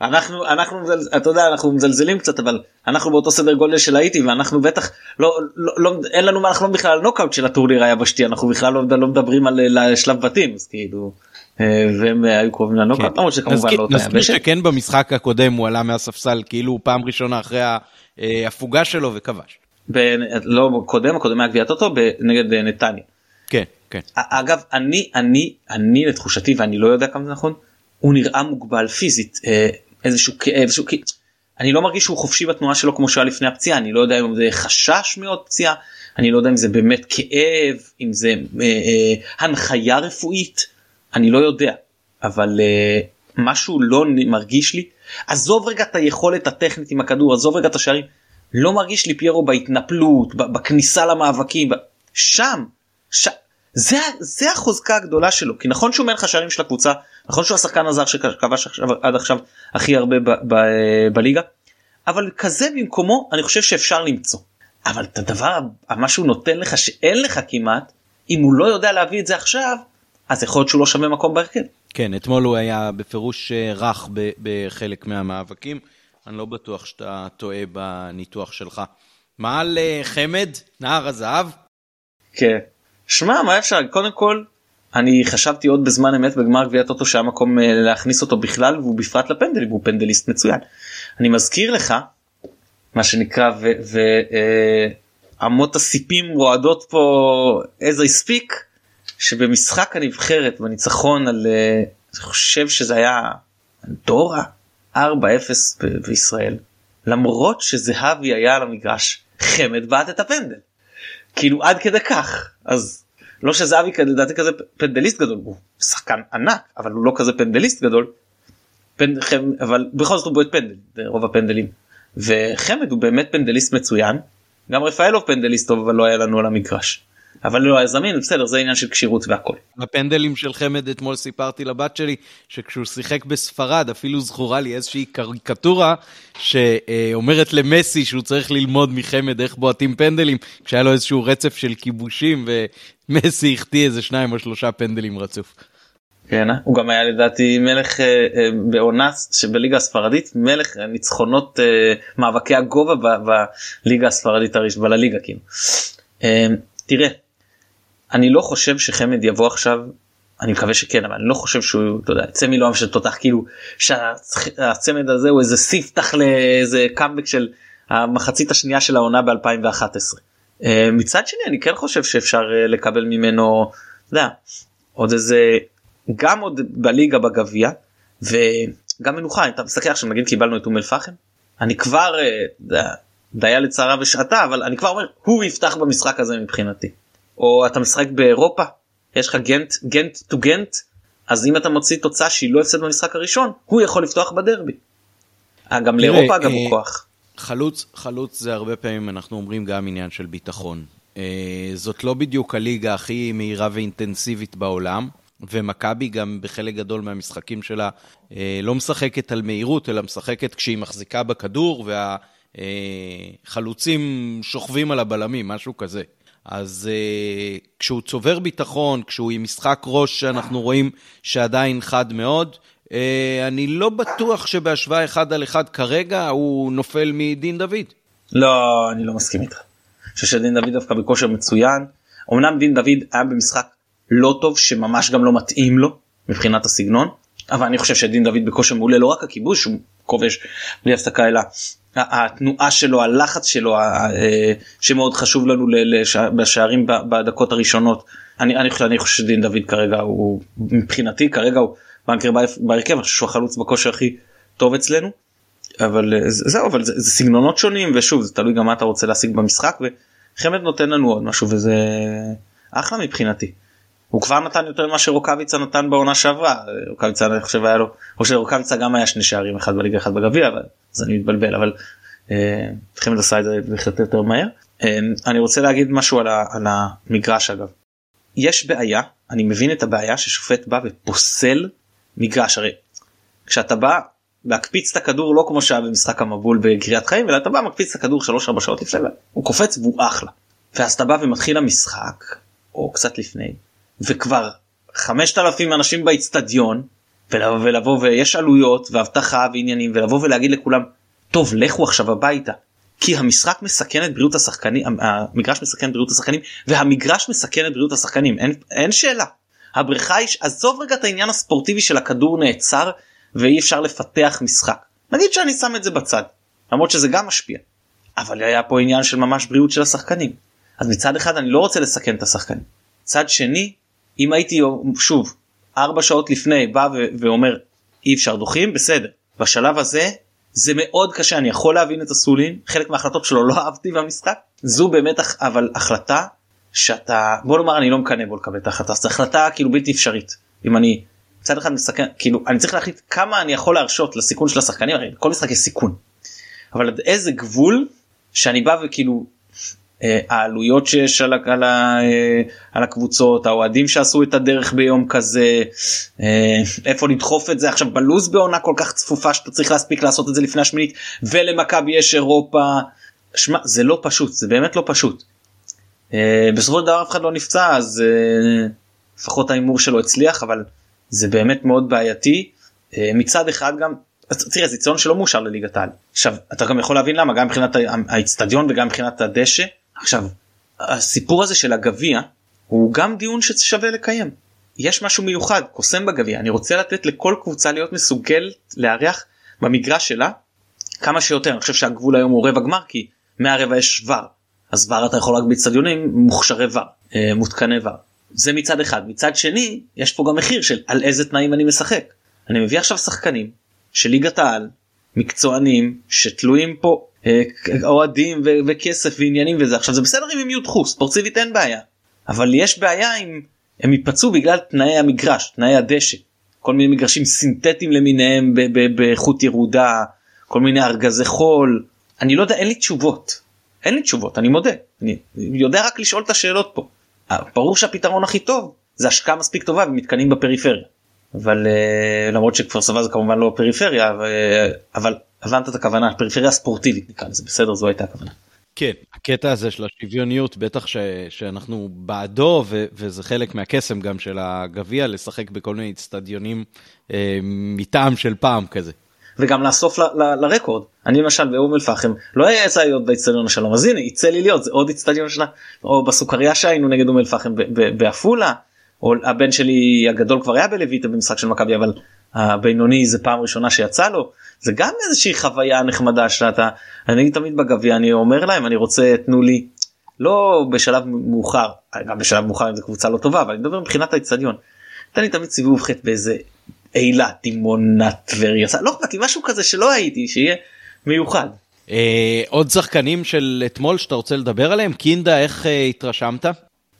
אנחנו אנחנו אתה יודע אנחנו מזלזלים קצת אבל אנחנו באותו סדר גודל של הייתי ואנחנו בטח לא לא לא אין לנו מה לחלום בכלל על נוקאוט של הטורניר היבשתי אנחנו בכלל לא, לא מדברים על, על שלב בתים אז כאילו אה, והם היו קרובים לנוקאוט כן. למרות שכמובן לא נזכיר שכן במשחק הקודם הוא עלה מהספסל כאילו פעם ראשונה אחרי ההפוגה שלו וכבש. לא קודם הקודם היה גביעת אותו נגד נתניה. כן כן. אגב אני אני אני לתחושתי ואני לא יודע כמה זה נכון הוא נראה מוגבל פיזית אה, איזשהו כאב איזשהו כאב. אני לא מרגיש שהוא חופשי בתנועה שלו כמו שהיה לפני הפציעה אני לא יודע אם זה חשש מעוד פציעה אני לא יודע אם זה באמת כאב אם זה אה, אה, הנחיה רפואית אני לא יודע אבל אה, משהו לא מרגיש לי עזוב רגע את היכולת הטכנית עם הכדור עזוב רגע את השערים לא מרגיש לי פיירו בהתנפלות בכניסה למאבקים שם. ש... זה, זה החוזקה הגדולה שלו כי נכון שהוא מלך השערים של הקבוצה נכון שהוא השחקן הזר שכבש עד עכשיו הכי הרבה ב, ב, בליגה אבל כזה במקומו אני חושב שאפשר למצוא אבל את הדבר מה שהוא נותן לך שאין לך כמעט אם הוא לא יודע להביא את זה עכשיו אז יכול להיות שהוא לא שווה מקום בהרכב. כן אתמול הוא היה בפירוש אה, רך בחלק מהמאבקים אני לא בטוח שאתה טועה בניתוח שלך. מה על אה, חמד נער הזהב? כן. שמע מה אפשר קודם כל אני חשבתי עוד בזמן אמת בגמר גביעת אותו שהיה מקום אה, להכניס אותו בכלל והוא בפרט לפנדלים הוא פנדליסט מצוין. אני מזכיר לך מה שנקרא ואמות אה, הסיפים רועדות פה איזה הספיק שבמשחק הנבחרת בניצחון על אה, אני חושב שזה היה דורה 4-0 בישראל למרות שזהבי היה על המגרש חמד בעט את הפנדל. כאילו עד כדי כך אז לא שזהבי לדעתי כזה פנדליסט גדול הוא שחקן ענק אבל הוא לא כזה פנדליסט גדול. פנד, אבל בכל זאת הוא בועט פנדל רוב הפנדלים וחמד הוא באמת פנדליסט מצוין גם רפאלוב פנדליסט טוב אבל לא היה לנו על המגרש. אבל לא היה זמין בסדר זה עניין של כשירות והכל. הפנדלים של חמד אתמול סיפרתי לבת שלי שכשהוא שיחק בספרד אפילו זכורה לי איזושהי קריקטורה שאומרת למסי שהוא צריך ללמוד מחמד איך בועטים פנדלים כשהיה לו איזשהו רצף של כיבושים ומסי החטיא איזה שניים או שלושה פנדלים רצוף. כן, הוא גם היה לדעתי מלך אה, אה, בעונה שבליגה הספרדית מלך ניצחונות אה, מאבקי הגובה בליגה הספרדית הראשונה בליגה כאילו. תראה אני לא חושב שחמד יבוא עכשיו אני מקווה שכן אבל אני לא חושב שהוא אתה יודע יצא מלועם של תותח כאילו שהצמד הזה הוא איזה ספתח לאיזה קאמבק של המחצית השנייה של העונה ב2011. אה, מצד שני אני כן חושב שאפשר אה, לקבל ממנו יודע, עוד איזה גם עוד בליגה בגביע וגם מנוחה אתה מסתכל עכשיו נגיד קיבלנו את אום אל פחם אני כבר אה, דיה לצערה ושעתה אבל אני כבר אומר הוא יפתח במשחק הזה מבחינתי. או אתה משחק באירופה יש לך גנט גנט טו גנט אז אם אתה מוציא תוצאה שהיא לא הפסד במשחק הראשון הוא יכול לפתוח בדרבי. אה, גם לאירופה אגב הוא כוח. חלוץ חלוץ זה הרבה פעמים אנחנו אומרים גם עניין של ביטחון. אה, זאת לא בדיוק הליגה הכי מהירה ואינטנסיבית בעולם. ומכבי גם בחלק גדול מהמשחקים שלה אה, לא משחקת על מהירות, אלא משחקת כשהיא מחזיקה בכדור והחלוצים שוכבים על הבלמים, משהו כזה. אז uh, כשהוא צובר ביטחון, כשהוא עם משחק ראש שאנחנו רואים שעדיין חד מאוד, uh, אני לא בטוח שבהשוואה אחד על אחד כרגע הוא נופל מדין דוד. לא, אני לא מסכים איתך. אני חושב שדין דוד דווקא בכושר מצוין. אמנם דין דוד היה במשחק לא טוב שממש גם לא מתאים לו מבחינת הסגנון, אבל אני חושב שדין דוד בכושר מעולה לא רק הכיבוש הוא כובש בלי הפסקה אלא התנועה שלו הלחץ שלו אה, שמאוד חשוב לנו בשערים בדקות הראשונות אני אני חושב אני חושב שדין דוד כרגע הוא מבחינתי כרגע הוא בנקר בהרכב שהוא החלוץ בכושר הכי טוב אצלנו. אבל אה, זהו אבל זה, זה סגנונות שונים ושוב זה תלוי גם מה אתה רוצה להשיג במשחק וחמד נותן לנו עוד משהו וזה אחלה מבחינתי. הוא כבר נתן יותר ממה שרוקאביצה נתן בעונה שעברה רוקאביצה אני חושב היה לו או שרוקאביצה גם היה שני שערים אחד בליגה אחד בגביע אז אני מתבלבל אבל אה, חמד עשה את זה בהחלט יותר מהר. אה, אני רוצה להגיד משהו על המגרש אגב. יש בעיה אני מבין את הבעיה ששופט בא ופוסל מגרש הרי כשאתה בא להקפיץ את הכדור לא כמו שהיה במשחק המבול בקריית חיים אלא אתה בא מקפיץ את הכדור 3-4 שעות לפני הוא קופץ והוא אחלה. ואז אתה בא ומתחיל המשחק או קצת לפני וכבר 5,000 אנשים באיצטדיון ולבוא, ולבוא ויש עלויות ואבטחה ועניינים ולבוא ולהגיד לכולם טוב לכו עכשיו הביתה. כי המשחק מסכן את בריאות השחקנים המגרש מסכן את בריאות השחקנים והמגרש מסכן את בריאות השחקנים. אין, אין שאלה. הבריכה היא עזוב רגע את העניין הספורטיבי של הכדור נעצר ואי אפשר לפתח משחק. נגיד שאני שם את זה בצד למרות שזה גם משפיע. אבל היה פה עניין של ממש בריאות של השחקנים. אז מצד אחד אני לא רוצה לסכן את השחקנים. צד שני אם הייתי שוב ארבע שעות לפני בא ואומר אי אפשר דוחים? בסדר. בשלב הזה זה מאוד קשה אני יכול להבין את הסולין חלק מההחלטות שלו לא אהבתי במשחק. זו באמת אבל החלטה שאתה בוא נאמר אני לא מקנא בו לקבל את ההחלטה זו החלטה כאילו בלתי אפשרית. אם אני מצד אחד מסכן כאילו אני צריך להחליט כמה אני יכול להרשות לסיכון של השחקנים הרי כל משחק יש סיכון. אבל עד איזה גבול שאני בא וכאילו העלויות שיש על, על, אה, על הקבוצות האוהדים שעשו את הדרך ביום כזה אה, איפה לדחוף את זה עכשיו בלוז בעונה כל כך צפופה שאתה צריך להספיק לעשות את זה לפני השמינית ולמכבי יש אירופה. שמע זה לא פשוט זה באמת לא פשוט. בסופו של דבר אף אחד לא נפצע אז לפחות ההימור שלו הצליח אבל זה באמת מאוד בעייתי מצד אחד גם תראה זה ציון שלא מאושר לליגת העל עכשיו אתה גם יכול להבין למה גם מבחינת האיצטדיון וגם מבחינת הדשא עכשיו הסיפור הזה של הגביע הוא גם דיון ששווה לקיים. יש משהו מיוחד קוסם בגביע. אני רוצה לתת לכל קבוצה להיות מסוגלת לארח במגרש שלה כמה שיותר. אני חושב שהגבול היום הוא רבע גמר כי מהרבע יש ור. אז ור אתה יכול רק באצטדיונים מוכשרי ור אה, מותקני ור. זה מצד אחד. מצד שני יש פה גם מחיר של על איזה תנאים אני משחק. אני מביא עכשיו שחקנים של ליגת העל מקצוענים שתלויים פה אה, אוהדים וכסף ועניינים וזה. עכשיו זה בסדר אם הם יודחו ספורטיבית אין בעיה. אבל יש בעיה אם הם ייפצעו בגלל תנאי המגרש תנאי הדשא. כל מיני מגרשים סינתטיים למיניהם באיכות ירודה כל מיני ארגזי חול. אני לא יודע אין לי תשובות. אין לי תשובות אני מודה. אני יודע רק לשאול את השאלות פה. ברור שהפתרון הכי טוב זה השקעה מספיק טובה ומתקנים בפריפריה אבל uh, למרות שכפר סבא זה כמובן לא פריפריה אבל הבנת את הכוונה פריפריה ספורטיבית נקרא לזה בסדר זו הייתה הכוונה. כן, הקטע הזה של השוויוניות, בטח ש, שאנחנו בעדו, ו, וזה חלק מהקסם גם של הגביע, לשחק בכל מיני אצטדיונים אה, מטעם של פעם כזה. וגם לאסוף ל, ל, לרקורד. אני למשל באום אל פחם לא היה יצא להיות באצטדיון השלום, אז הנה יצא לי להיות, זה עוד אצטדיון שלה, או בסוכריה שהיינו נגד אום אל פחם בעפולה, או הבן שלי הגדול כבר היה בלויטה במשחק של מכבי, אבל הבינוני זה פעם ראשונה שיצא לו. זה גם איזושהי חוויה נחמדה שאתה אני תמיד בגביע אני אומר להם אני רוצה תנו לי לא בשלב מאוחר גם בשלב מאוחר אם זו קבוצה לא טובה אבל אני מדבר מבחינת האצטדיון. תן לי תמיד סיבוב חטא באיזה אילת דימונה טבריה לא אכפת לי משהו כזה שלא הייתי שיהיה מיוחד. אה, עוד שחקנים של אתמול שאתה רוצה לדבר עליהם קינדה איך אה, התרשמת?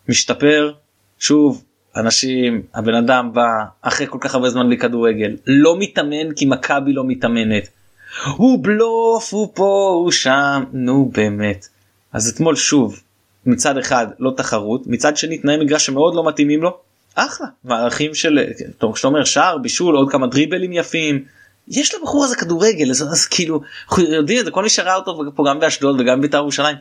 משתפר שוב אנשים הבן אדם בא אחרי כל כך הרבה זמן בלי כדורגל לא מתאמן כי מכבי לא מתאמנת. הוא בלוף הוא פה הוא שם נו באמת. אז אתמול שוב מצד אחד לא תחרות מצד שני תנאי מגרש שמאוד לא מתאימים לו אחלה מערכים של טוב כשאתה אומר שער בישול עוד כמה דריבלים יפים יש לבחור הזה כדורגל אז, אז כאילו אנחנו יודעים את זה כל מי שראה אותו פה גם באשדוד וגם בית"ר ירושלים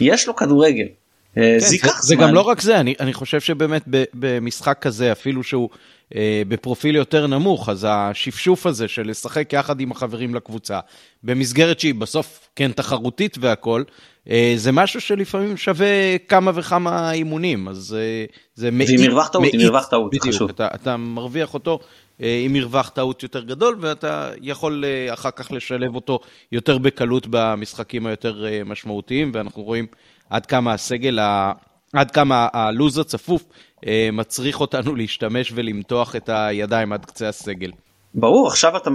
יש לו כדורגל זה ייקח זמן. זה גם לא רק זה, אני, אני חושב שבאמת במשחק כזה, אפילו שהוא אה, בפרופיל יותר נמוך, אז השפשוף הזה של לשחק יחד עם החברים לקבוצה, במסגרת שהיא בסוף כן תחרותית והכול, אה, זה משהו שלפעמים שווה כמה וכמה אימונים, אז אה, זה מאיץ. ועם מרווח טעות, מרווח טעות, חשוב. אתה, אתה מרוויח אותו אה, עם מרווח טעות יותר גדול, ואתה יכול אה, אחר כך לשלב אותו יותר בקלות במשחקים היותר אה, משמעותיים, ואנחנו רואים... עד כמה הסגל, ה... עד כמה הלו"ז הצפוף אה, מצריך אותנו להשתמש ולמתוח את הידיים עד קצה הסגל. ברור עכשיו אתה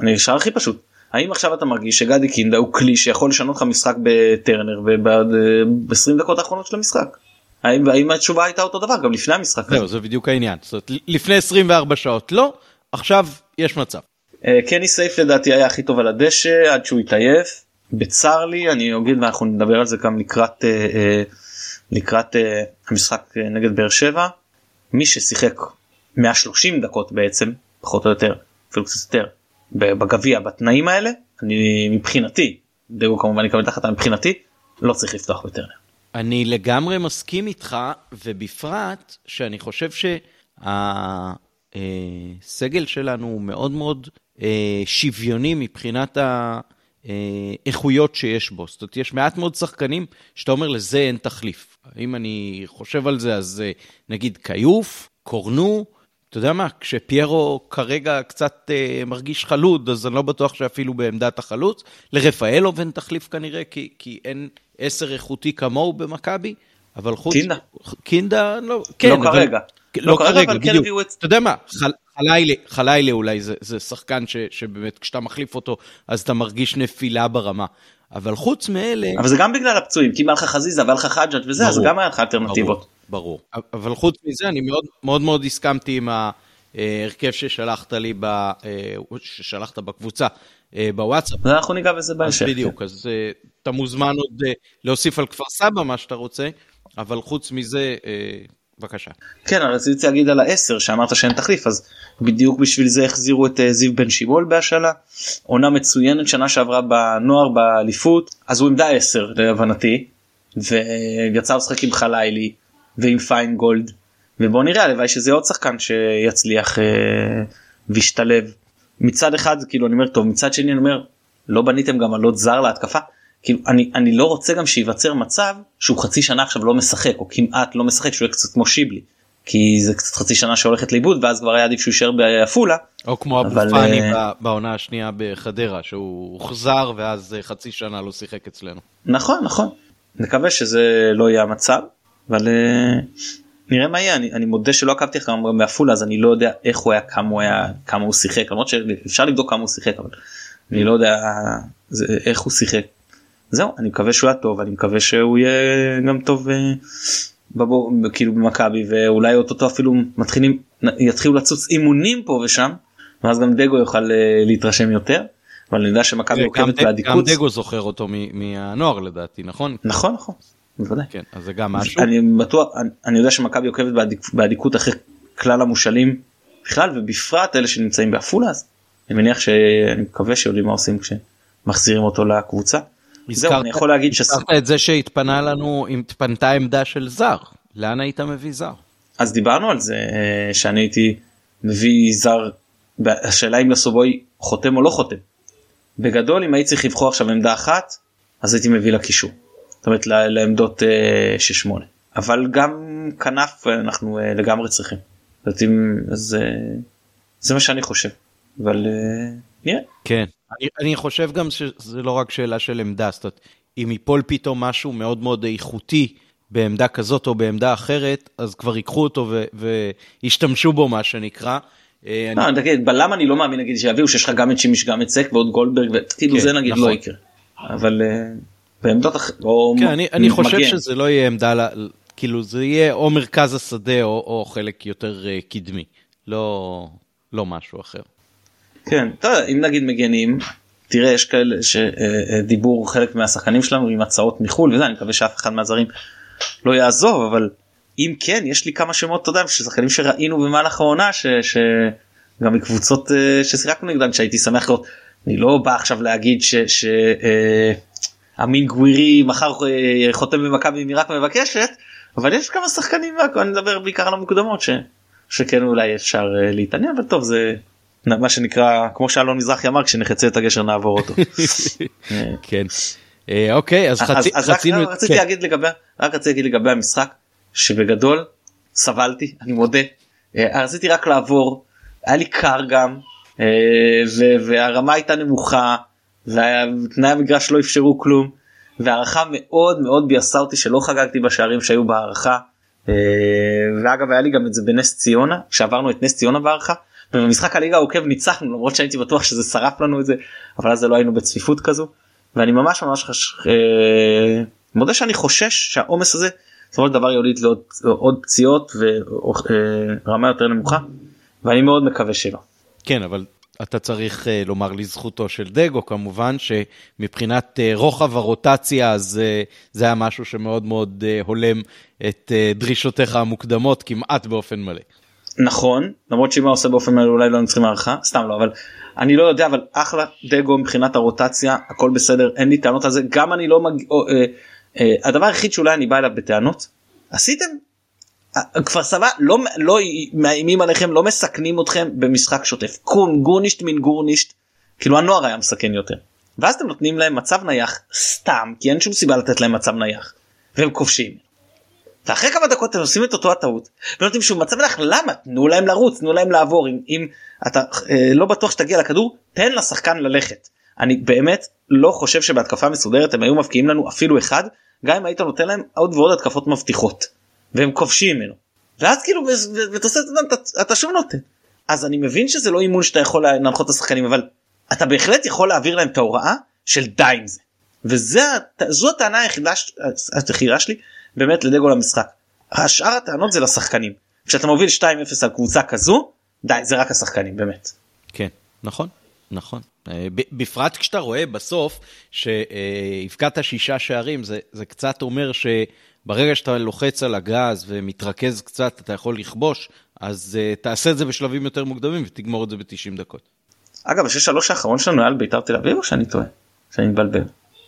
אני אשאל הכי פשוט האם עכשיו אתה מרגיש שגדי קינדה הוא כלי שיכול לשנות לך משחק בטרנר וב-20 דקות האחרונות של המשחק. האם, האם התשובה הייתה אותו דבר גם לפני המשחק? זהו זה בדיוק העניין זאת אומרת, לפני 24 שעות לא עכשיו יש מצב. אה, קני סייף לדעתי היה הכי טוב על הדשא עד שהוא התעייף בצר לי אני אגיד ואנחנו נדבר על זה גם לקראת אה, אה, לקראת אה, המשחק נגד באר שבע מי ששיחק 130 דקות בעצם פחות או יותר אפילו קצת יותר בגביע בתנאים האלה אני מבחינתי דהו כמובן יקבל תחת מבחינתי לא צריך לפתוח בטרנר. אני לגמרי מסכים איתך ובפרט שאני חושב שה... הסגל שלנו הוא מאוד מאוד שוויוני מבחינת האיכויות שיש בו. זאת אומרת, יש מעט מאוד שחקנים שאתה אומר לזה אין תחליף. אם אני חושב על זה, אז אה, נגיד כיוף, קורנו, אתה יודע מה, כשפיירו כרגע קצת אה, מרגיש חלוד, אז אני לא בטוח שאפילו בעמדת החלוץ. לרפאלוב אין תחליף כנראה, כי, כי אין עשר איכותי כמוהו במכבי, אבל חוץ... קינדה. קינדה, לא, כן. לא אבל, כרגע. לא, כרגע, אבל כן בדיוק. את... אתה יודע מה, חל, חלילה, חלילה אולי זה, זה שחקן ש, שבאמת כשאתה מחליף אותו, אז אתה מרגיש נפילה ברמה. אבל חוץ מאלה... אבל זה גם בגלל הפצועים, כי אם היה לך חזיזה והיה לך חג'אג' וזה, אז ברור. גם היה לך אלטרנטיבות. ברור, ברור. אבל חוץ מזה, אני מאוד מאוד, מאוד הסכמתי עם ההרכב ששלחת לי, ב, אה, ששלחת בקבוצה אה, בוואטסאפ. אז אנחנו ניגע בזה אז בהמשך. בדיוק, אז אה, אתה מוזמן עוד להוסיף על כפר סבא מה שאתה רוצה, אבל חוץ מזה, בבקשה. כן, רציתי להגיד על העשר שאמרת שאין תחליף, אז בדיוק בשביל זה החזירו את אה, זיו בן שימול בהשאלה. עונה מצוינת שנה שעברה בנוער באליפות, אז הוא עמדה עשר להבנתי, ויצא לשחק עם חלילי ועם פיינגולד, ובוא נראה, הלוואי שזה עוד שחקן שיצליח אה, וישתלב. מצד אחד כאילו אני אומר טוב, מצד שני אני אומר, לא בניתם גם על עוד זר להתקפה. כאילו אני אני לא רוצה גם שייווצר מצב שהוא חצי שנה עכשיו לא משחק או כמעט לא משחק שהוא יהיה קצת כמו שיבלי כי זה קצת חצי שנה שהולכת לאיבוד ואז כבר היה עדיף שהוא יישאר בעפולה או כמו אבו אבל, פאני אה, בעונה השנייה בחדרה, שהוא הוחזר ואז אה, חצי שנה לא שיחק אצלנו. נכון נכון נקווה שזה לא יהיה המצב אבל אה, נראה מה יהיה אני, אני מודה שלא עקבתי אחריו גם בעפולה אז אני לא יודע איך הוא היה כמה הוא היה כמה הוא שיחק למרות שאפשר לבדוק כמה הוא שיחק אבל אני לא יודע זה, איך הוא שיחק. זהו אני מקווה שהוא היה טוב אני מקווה שהוא יהיה גם טוב אה, בבור, כאילו במכבי ואולי אוטוטו אפילו מתחילים יתחילו לצוץ אימונים פה ושם ואז גם דגו יוכל אה, להתרשם יותר. אבל אני יודע שמכבי גם עוקבת ד- גם באדיקות. דגו זוכר אותו מהנוער לדעתי, נכון? נכון נכון. בוודאי. כן, אז זה גם משהו. אני בטוח אני, אני יודע שמכבי עוקבת באדיק, באדיקות אחרי כלל המושאלים בכלל ובפרט אלה שנמצאים בעפולה אז אני מניח שאני מקווה שיודעים מה עושים כשמחזירים אותו לקבוצה. זהו אני יכול להגיד ש... הזכרת את זה שהתפנה לנו, אם התפנתה עמדה של זר. לאן היית מביא זר? אז דיברנו על זה אה, שאני הייתי מביא זר השאלה אם לסובוי חותם או לא חותם. בגדול אם הייתי צריך לבחור עכשיו עמדה אחת אז הייתי מביא לקישור. זאת אומרת לעמדות 6-8 אבל גם כנף אה, אנחנו אה, לגמרי צריכים. זאת אומרת, אם- אז אה, זה מה שאני חושב. אבל אה, נראה. כן. אני, אני חושב גם שזה לא רק שאלה של עמדה, זאת אומרת, אם ייפול פתאום משהו מאוד מאוד איכותי בעמדה כזאת או בעמדה אחרת, אז כבר ייקחו אותו ו- וישתמשו בו, מה שנקרא. אה, לא, תגיד, בלם אני לא מאמין נגיד שיביאו שיש לך גם את שימיש גם את סק ועוד גולדברג וכאילו כן, זה נגיד נכון. לא יקרה. אבל אה, בעמדות אחרות. או כן, מ- אני, חושב מגן. שזה לא יהיה עמדה, כאילו זה יהיה או מרכז השדה או, או חלק יותר אה, קדמי, לא, לא משהו אחר. כן, יודע, אם נגיד מגנים, תראה יש כאלה שדיברו חלק מהשחקנים שלנו עם הצעות מחול וזה, אני מקווה שאף אחד מהזרים לא יעזוב, אבל אם כן, יש לי כמה שמות, אתה יודע, שחקנים שראינו במהלך העונה, שגם מקבוצות אה, ששיחקנו נגדן, שהייתי שמח לראות, אני לא בא עכשיו להגיד ש... ש אה, אמין גווירי מחר אה, חותם במכבי אם היא רק מבקשת, אבל יש כמה שחקנים, אני מדבר בעיקר על המוקדמות, ש... שכן אולי אפשר להתעניין, אבל טוב זה מה שנקרא כמו שאלון מזרחי אמר כשנחצה את הגשר נעבור אותו. אה, כן. אה, אוקיי, אז, אז, חצי, חצינו... רציתי כן. להגיד לגבי רק רציתי להגיד לגבי המשחק שבגדול סבלתי אני מודה אה, רציתי רק לעבור היה לי קר גם אה, והרמה הייתה נמוכה ותנאי המגרש לא אפשרו כלום והערכה מאוד מאוד ביאסה אותי שלא חגגתי בשערים שהיו בהערכה אה, ואגב היה לי גם את זה בנס ציונה כשעברנו את נס ציונה בהערכה ובמשחק הליגה העוקב ניצחנו למרות שהייתי בטוח שזה שרף לנו את זה אבל אז לא היינו בצפיפות כזו ואני ממש ממש חש... אה, מודה שאני חושש שהעומס הזה בסופו של דבר יוליד לעוד עוד פציעות ורמה יותר נמוכה ואני מאוד מקווה שלא. כן, אבל אתה צריך uh, לומר לזכותו של דגו, כמובן, שמבחינת uh, רוחב הרוטציה, אז uh, זה היה משהו שמאוד מאוד uh, הולם את uh, דרישותיך המוקדמות כמעט באופן מלא. נכון למרות שאם הוא עושה באופן מלא אולי לא צריכים הערכה סתם לא אבל אני לא יודע אבל אחלה דגו מבחינת הרוטציה הכל בסדר אין לי טענות על זה גם אני לא מגיע אה, אה, הדבר היחיד שאולי אני בא אליו בטענות עשיתם? כפר סבא לא לא מאיימים עליכם לא מסכנים אתכם במשחק שוטף. קום גורנישט מן גורנישט. כאילו הנוער היה מסכן יותר. ואז אתם נותנים להם מצב נייח סתם כי אין שום סיבה לתת להם מצב נייח. והם כובשים. ואחרי כמה דקות אתם עושים את אותו הטעות ונותנים שוב מצב נייח למה תנו להם לרוץ תנו להם לעבור אם, אם אתה אה, לא בטוח שתגיע לכדור תן לשחקן ללכת. אני באמת לא חושב שבהתקפה מסודרת הם היו מבקיעים לנו אפילו אחד גם אם היית נותן להם עוד ועוד התקפות מבטיחות והם כובשים ממנו. ואז כאילו בתוספת אתה, אתה שוב נותן. אז אני מבין שזה לא אימון שאתה יכול להנחות את השחקנים אבל אתה בהחלט יכול להעביר להם את ההוראה של די עם זה. וזו הטענה היחידה, היחידה שלי באמת לדגו למשחק. השאר הטענות זה לשחקנים. כשאתה מוביל 2-0 על קבוצה כזו די זה רק השחקנים באמת. כן נכון נכון אה, בפרט כשאתה רואה בסוף שהבקעת שישה שערים זה, זה קצת אומר שברגע שאתה לוחץ על הגז ומתרכז קצת אתה יכול לכבוש אז uh, תעשה את זה בשלבים יותר מוקדמים ותגמור את זה ב-90 דקות. אגב השש שלוש האחרון שלנו היה על בית"ר תל אביב או שאני טועה? שאני מבלבל.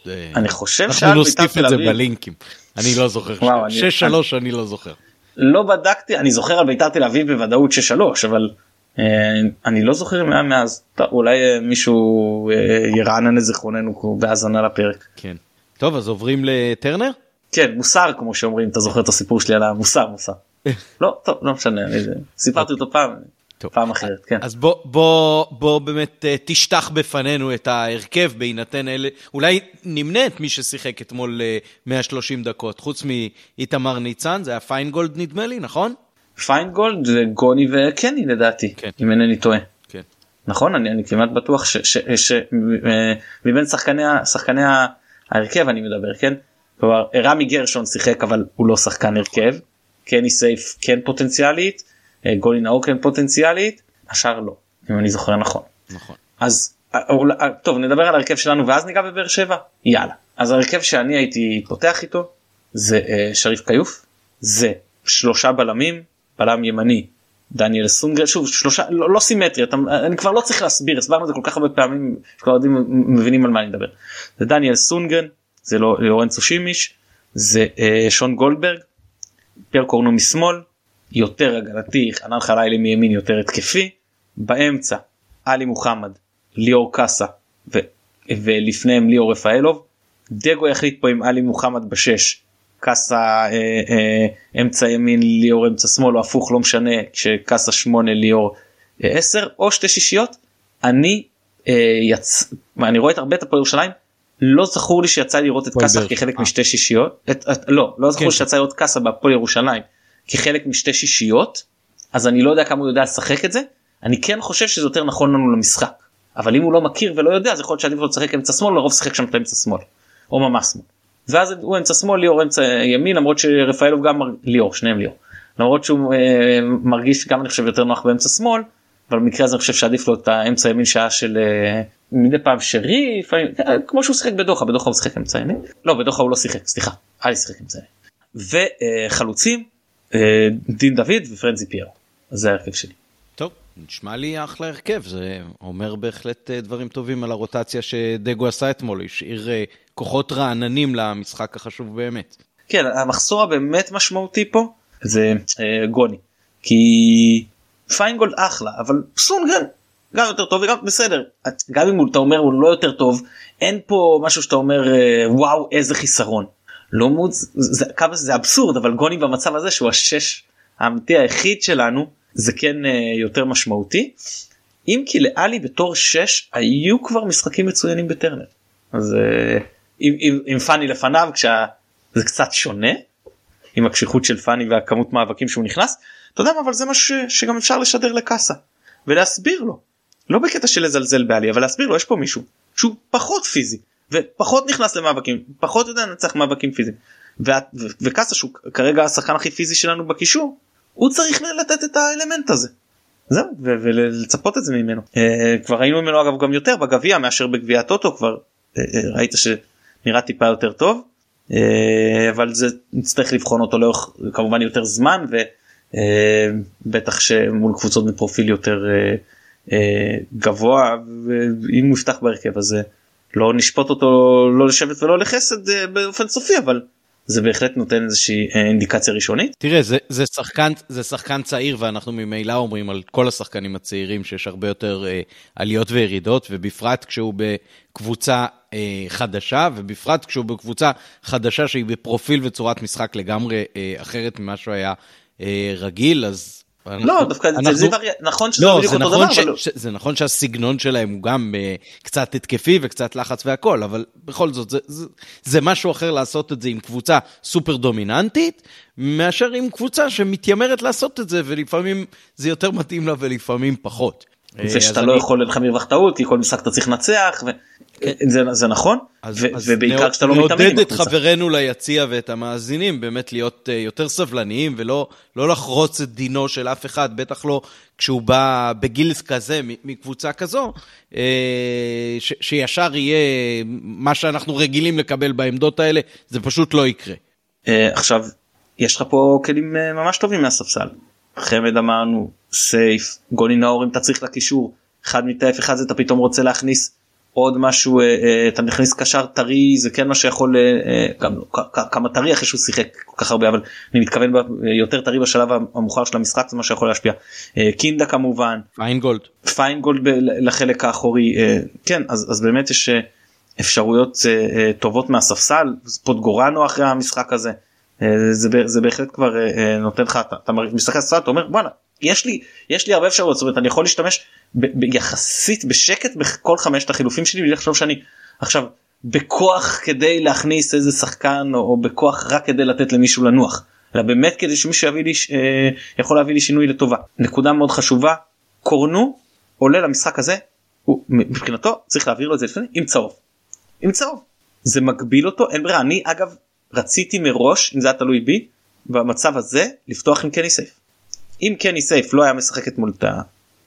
אני חושב שהיה בית"ר תל אביב. אנחנו נוסיף את זה בלינקים. אני לא זוכר. שש שלוש אני לא זוכר. לא בדקתי אני זוכר על בית"ר תל אביב בוודאות שש שלוש אבל אה, אני לא זוכר אם היה מאז טוב, אולי אה, מישהו אה, ירענן את זיכרוננו בהאזנה לפרק. כן. טוב אז עוברים לטרנר? כן מוסר כמו שאומרים אתה זוכר את הסיפור שלי על המוסר מוסר. לא טוב לא משנה סיפרתי אותו פעם. טוב. פעם אחרת כן אז בוא בוא בוא באמת תשטח בפנינו את ההרכב בהינתן אלה אולי נמנה את מי ששיחק אתמול 130 דקות חוץ מאיתמר ניצן זה היה פיינגולד נדמה לי נכון? פיינגולד זה גוני וקני לדעתי כן. אם אינני טועה. כן. נכון אני, אני כמעט בטוח שמבין שחקני שחקני ההרכב אני מדבר כן. כלומר רמי גרשון שיחק אבל הוא לא שחקן הרכב. קני סייף כן פוטנציאלית. אה, גולי נאור כן פוטנציאלית. השאר לא אם אני זוכר נכון. נכון. אז אה, אה, טוב נדבר על ההרכב שלנו ואז ניגע בבאר שבע יאללה אז ההרכב שאני הייתי פותח איתו זה שריף כיוף זה שלושה בלמים בלם ימני דניאל סונגרן שוב שלושה לא, לא סימטרי אתה, אני כבר לא צריך להסביר הסברנו את זה כל כך הרבה פעמים שכבר יודעים מבינים על מה אני מדבר. זה דניאל סונגרן זה לא לורנצו שימיש זה אה, שון גולדברג פייר קורנו משמאל יותר הגנתי חנן חלילי מימין יותר התקפי באמצע עלי מוחמד ליאור קאסה ו, ולפניהם ליאור רפאלוב דגו יחליט פה עם עלי מוחמד בשש קאסה אה, אה, אמצע ימין ליאור אמצע שמאל או הפוך לא משנה כשקאסה 8 ליאור 10 אה, או שתי שישיות אני אה, יצ... אני רואה את הרבה את הפועל ירושלים לא זכור לי שיצא לראות את קאסה כחלק אה. משתי שישיות את, את, לא לא זכור כן. שיצא לראות קאסה בהפועל ירושלים כחלק משתי שישיות אז אני לא יודע כמה הוא יודע לשחק את זה. אני כן חושב שזה יותר נכון לנו למשחק. אבל אם הוא לא מכיר ולא יודע אז יכול להיות שעדיף לו לשחק אמצע שמאל לרוב שחק שם את אמצע שמאל או ממש שמאל. ואז הוא אמצע שמאל ליאור אמצע ימין למרות שרפאלוב גם ליאור שניהם ליאור. למרות שהוא אה, מרגיש גם אני חושב יותר נוח באמצע שמאל אבל במקרה הזה אני חושב שעדיף לו את האמצע ימין שהיה של אה, מדי פעם שריף אה, כמו שהוא שיחק בדוחה בדוחה הוא שיחק אמצע ימין. לא בדוחה הוא לא שיחק סליחה היה לי שיחק אמצע ימין. וחלוצים דין דוד ופרנזי פיירו זה ההרכב שלי. טוב נשמע לי אחלה הרכב זה אומר בהחלט אה, דברים טובים על הרוטציה שדגו עשה אתמול השאיר אה, כוחות רעננים למשחק החשוב באמת. כן המחסור הבאמת משמעותי פה זה אה, גוני כי פיינגולד אחלה אבל סונגרן גם יותר טוב וגם בסדר גם אם אתה אומר הוא לא יותר טוב אין פה משהו שאתה אומר אה, וואו איזה חיסרון. לא מוצ... זה, כמה זה אבסורד אבל גוני במצב הזה שהוא השש האמיתי היחיד שלנו זה כן אה, יותר משמעותי. אם כי לאלי בתור 6 היו כבר משחקים מצוינים בטרנר. אז אה, עם, עם, עם פאני לפניו כשזה קצת שונה עם הקשיחות של פאני והכמות מאבקים שהוא נכנס אתה יודע מה אבל זה מה ש, שגם אפשר לשדר לקאסה ולהסביר לו לא בקטע של לזלזל בעלי אבל להסביר לו יש פה מישהו שהוא פחות פיזי ופחות נכנס למאבקים פחות יודע לנצח מאבקים פיזיים. וקאסה שהוא כרגע השחקן הכי פיזי שלנו בקישור הוא צריך לתת את האלמנט הזה. זהו ולצפות את זה ממנו. uh, כבר ראינו ממנו אגב גם יותר בגביע מאשר בגביע הטוטו כבר uh, uh, ראית שנראה טיפה יותר טוב. אבל זה נצטרך לבחון אותו לאורך כמובן יותר זמן ובטח שמול קבוצות בפרופיל יותר גבוה ואם הוא יפתח בהרכב הזה לא נשפוט אותו לא לשבט ולא לחסד uh, באופן סופי אבל זה בהחלט נותן איזושהי אה, אינדיקציה ראשונית. תראה, זה, זה, שחקן, זה שחקן צעיר, ואנחנו ממילא אומרים על כל השחקנים הצעירים שיש הרבה יותר אה, עליות וירידות, ובפרט כשהוא בקבוצה אה, חדשה, ובפרט כשהוא בקבוצה חדשה שהיא בפרופיל וצורת משחק לגמרי אה, אחרת ממה שהוא היה אה, רגיל, אז לא דווקא אנחנו... זה. נכון שזה לא, בדיוק אותו נכון דבר. ש... אבל... לא. ש... זה נכון שהסגנון שלהם הוא גם uh, קצת התקפי וקצת לחץ והכל, אבל בכל זאת זה, זה, זה משהו אחר לעשות את זה עם קבוצה סופר דומיננטית, מאשר עם קבוצה שמתיימרת לעשות את זה, ולפעמים זה יותר מתאים לה ולפעמים פחות. ושאתה לא אני... יכול לך מרווח טעות כי כל משחק אתה צריך לנצח. ו... כן. זה, זה נכון אז, ו- אז ובעיקר כשאתה לא מתאמן. נעודד את חברינו ליציע ואת המאזינים באמת להיות uh, יותר סבלניים ולא לא לחרוץ את דינו של אף אחד, בטח לא כשהוא בא בגיל כזה מקבוצה כזו, uh, ש- שישר יהיה מה שאנחנו רגילים לקבל בעמדות האלה, זה פשוט לא יקרה. Uh, עכשיו, יש לך פה כלים uh, ממש טובים מהספסל. חמד אמרנו, סייף, גוני נאור אם אתה צריך לקישור, אחד מטף אחד זה אתה פתאום רוצה להכניס עוד משהו אה, אה, אתה מכניס קשר טרי זה כן מה שיכול אה, גם כמה טרי אחרי שהוא שיחק כל כך הרבה אבל אני מתכוון יותר טרי בשלב המאוחר של המשחק זה מה שיכול להשפיע. קינדה כמובן. פיינגולד. פיינגולד לחלק האחורי כן אז, אז באמת יש אפשרויות טובות מהספסל פוטגורנו אחרי המשחק הזה. זה, זה בהחלט כבר נותן לך אתה, אתה משחק הספסל אתה אומר וואלה יש לי יש לי הרבה אפשרויות זאת אומרת אני יכול להשתמש ביחסית בשקט בכל חמשת החילופים שלי בלי לחשוב שאני עכשיו בכוח כדי להכניס איזה שחקן או, או בכוח רק כדי לתת למישהו לנוח אלא באמת כדי שמישהו יביא לי אה, יכול להביא לי שינוי לטובה נקודה מאוד חשובה קורנו עולה למשחק הזה הוא מבחינתו צריך להעביר לו את זה לפני עם צהוב. עם צהוב זה מגביל אותו אין ברירה אני אגב רציתי מראש אם זה היה תלוי בי במצב הזה לפתוח עם קני סייף. אם קני סייף לא היה משחק אתמול את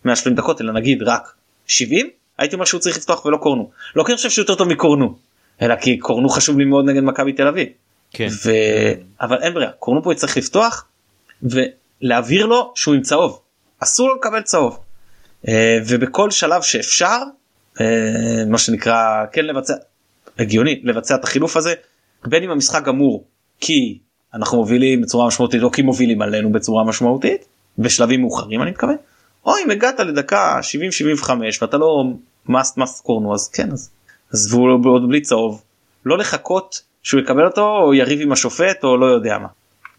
ה-130 דקות אלא נגיד רק 70 הייתי אומר שהוא צריך לפתוח ולא קורנו לא כי אני חושב שהוא יותר טוב מקורנו אלא כי קורנו חשוב לי מאוד נגד מכבי תל אביב. כן. ו... אבל אין ברירה קורנו פה יצטרך לפתוח ולהבהיר לו שהוא עם צהוב אסור לו לקבל צהוב אה, ובכל שלב שאפשר אה, מה שנקרא כן לבצע הגיוני לבצע את החילוף הזה בין אם המשחק גמור כי אנחנו מובילים בצורה משמעותית או כי מובילים עלינו בצורה משמעותית בשלבים מאוחרים אני מתכוון או אם הגעת לדקה 70-75 ואתה לא מאסט מאסט קורנו אז כן אז עזבו לו עוד בלי צהוב. לא לחכות שהוא יקבל אותו או יריב עם השופט או לא יודע מה.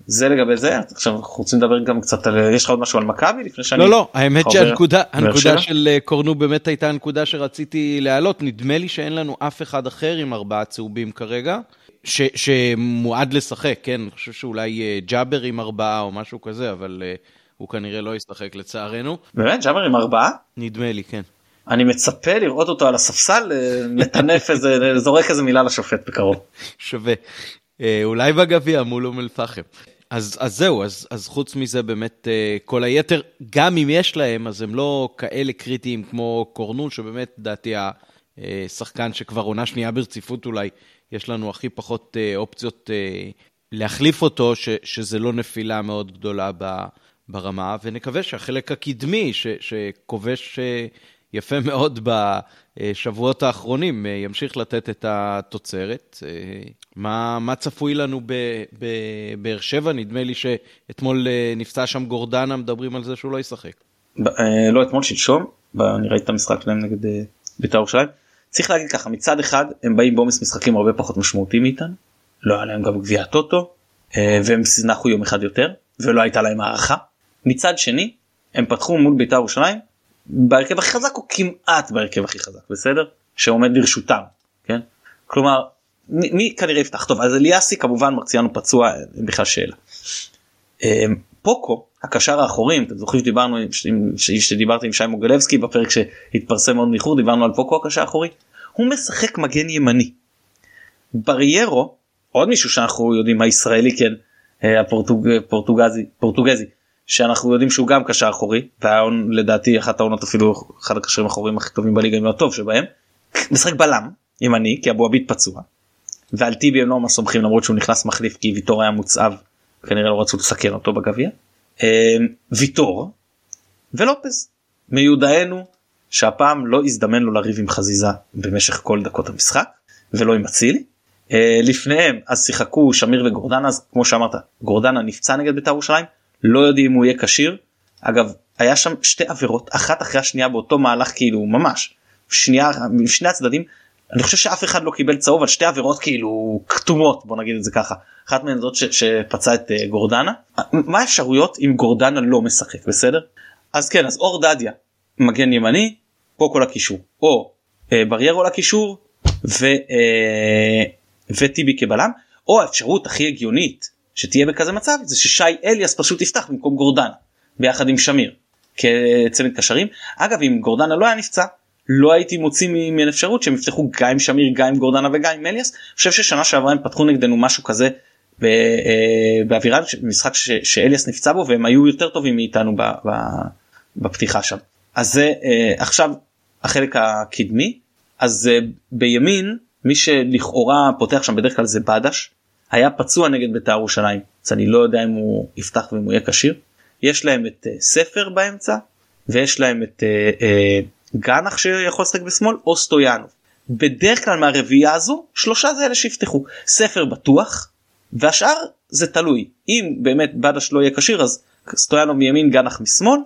זה לגבי זה עכשיו אנחנו רוצים לדבר גם קצת על יש לך עוד משהו על מכבי לפני שאני לא לא האמת שהנקודה הנקודה של אה, קורנו באמת הייתה הנקודה שרציתי להעלות. נדמה לי שאין לנו אף אחד אחר עם ארבעה צהובים כרגע ש, שמועד לשחק כן? אני חושב שאולי אה, ג'אבר עם ארבעה או משהו כזה אבל uh, הוא כנראה לא ישחק לצערנו. באמת? ג'אבר עם ארבעה? נדמה לי, כן. אני מצפה לראות אותו על הספסל, לטנף איזה, זורק איזה מילה לשופט בקרוב. שווה. אה, אולי בגביע מול אום אל-פחם. אז, אז זהו, אז, אז חוץ מזה באמת אה, כל היתר, גם אם יש להם, אז הם לא כאלה קריטיים כמו קורנו, שבאמת, לדעתי, השחקן שכבר עונה שנייה ברציפות אולי, יש לנו הכי פחות אה, אופציות להחליף אותו, ש, שזה לא נפילה מאוד גדולה ב... ברמה, ונקווה שהחלק הקדמי, ש, שכובש אה, יפה מאוד בשבועות האחרונים, אה, ימשיך לתת את התוצרת. אה, מה, מה צפוי לנו בבאר שבע? נדמה לי שאתמול נפצע שם גורדנה, מדברים על זה שהוא לא ישחק. לא אתמול, שלשום, אני ראיתי את המשחק שלהם נגד בית"ר ירושלים. צריך להגיד ככה, מצד אחד הם באים בעומס משחקים הרבה פחות משמעותי מאיתנו, לא היה להם גם גביע הטוטו, והם נחו יום אחד יותר, ולא הייתה להם הערכה. מצד שני הם פתחו מול בית"ר ירושלים בהרכב הכי חזק או כמעט בהרכב הכי חזק בסדר שעומד לרשותם כן כלומר מי, מי כנראה יפתח טוב אז אליאסי כמובן מרציאנו פצוע אין בכלל שאלה. אמ, פוקו הקשר האחורי אתם זוכרים שדיברנו שדיברתי עם שי מוגלבסקי בפרק שהתפרסם מאוד מאיחור דיברנו על פוקו הקשר האחורי הוא משחק מגן ימני. בריירו עוד מישהו שאנחנו יודעים הישראלי כן אה, הפורטוגזי פורטוגזי שאנחנו יודעים שהוא גם קשר אחורי והיה לדעתי אחת העונות אפילו אחד הקשרים האחוריים הכי טובים בליגה אם לא הטוב שבהם. משחק בלם ימני כי אבו עביד פצוע. ועל טיבי הם לא ממש סומכים למרות שהוא נכנס מחליף כי ויטור היה מוצאב כנראה לא רצו לסכן אותו בגביע. אמ, ויטור ולופז מיודענו שהפעם לא הזדמן לו לריב עם חזיזה במשך כל דקות המשחק ולא עם אצילי אה, לפניהם אז שיחקו שמיר וגורדנה אז כמו שאמרת גורדנה נפצע נגד בית"ר ירושלים לא יודעים אם הוא יהיה כשיר. אגב היה שם שתי עבירות אחת אחרי השנייה באותו מהלך כאילו ממש. שנייה משני הצדדים אני חושב שאף אחד לא קיבל צהוב על שתי עבירות כאילו כתומות בוא נגיד את זה ככה. אחת מהן זאת ש, שפצע את uh, גורדנה. מה האפשרויות אם גורדנה לא משחק בסדר? אז כן אז אור דדיה מגן ימני פה כל הקישור או uh, בריירו לקישור ו, uh, וטיבי כבלם. או האפשרות הכי הגיונית שתהיה בכזה מצב זה ששי אליאס פשוט יפתח במקום גורדנה ביחד עם שמיר כצמד קשרים אגב אם גורדנה לא היה נפצע לא הייתי מוציא ממין אפשרות שהם יפתחו גם עם שמיר גם עם גורדנה וגם עם אליאס. אני חושב ששנה שעברה הם פתחו נגדנו משהו כזה אה, באווירה משחק שאליאס נפצע בו והם היו יותר טובים מאיתנו בפתיחה שם. אז זה אה, עכשיו החלק הקדמי אז אה, בימין מי שלכאורה פותח שם בדרך כלל זה בדש היה פצוע נגד בית"ר ירושלים אז אני לא יודע אם הוא יפתח ואם הוא יהיה כשיר. יש להם את ספר באמצע ויש להם את גנח שיכול לשחק בשמאל או סטויאנוב. בדרך כלל מהרביעייה הזו שלושה זה אלה שיפתחו ספר בטוח והשאר זה תלוי אם באמת בדש לא יהיה כשיר אז סטויאנוב מימין גנח משמאל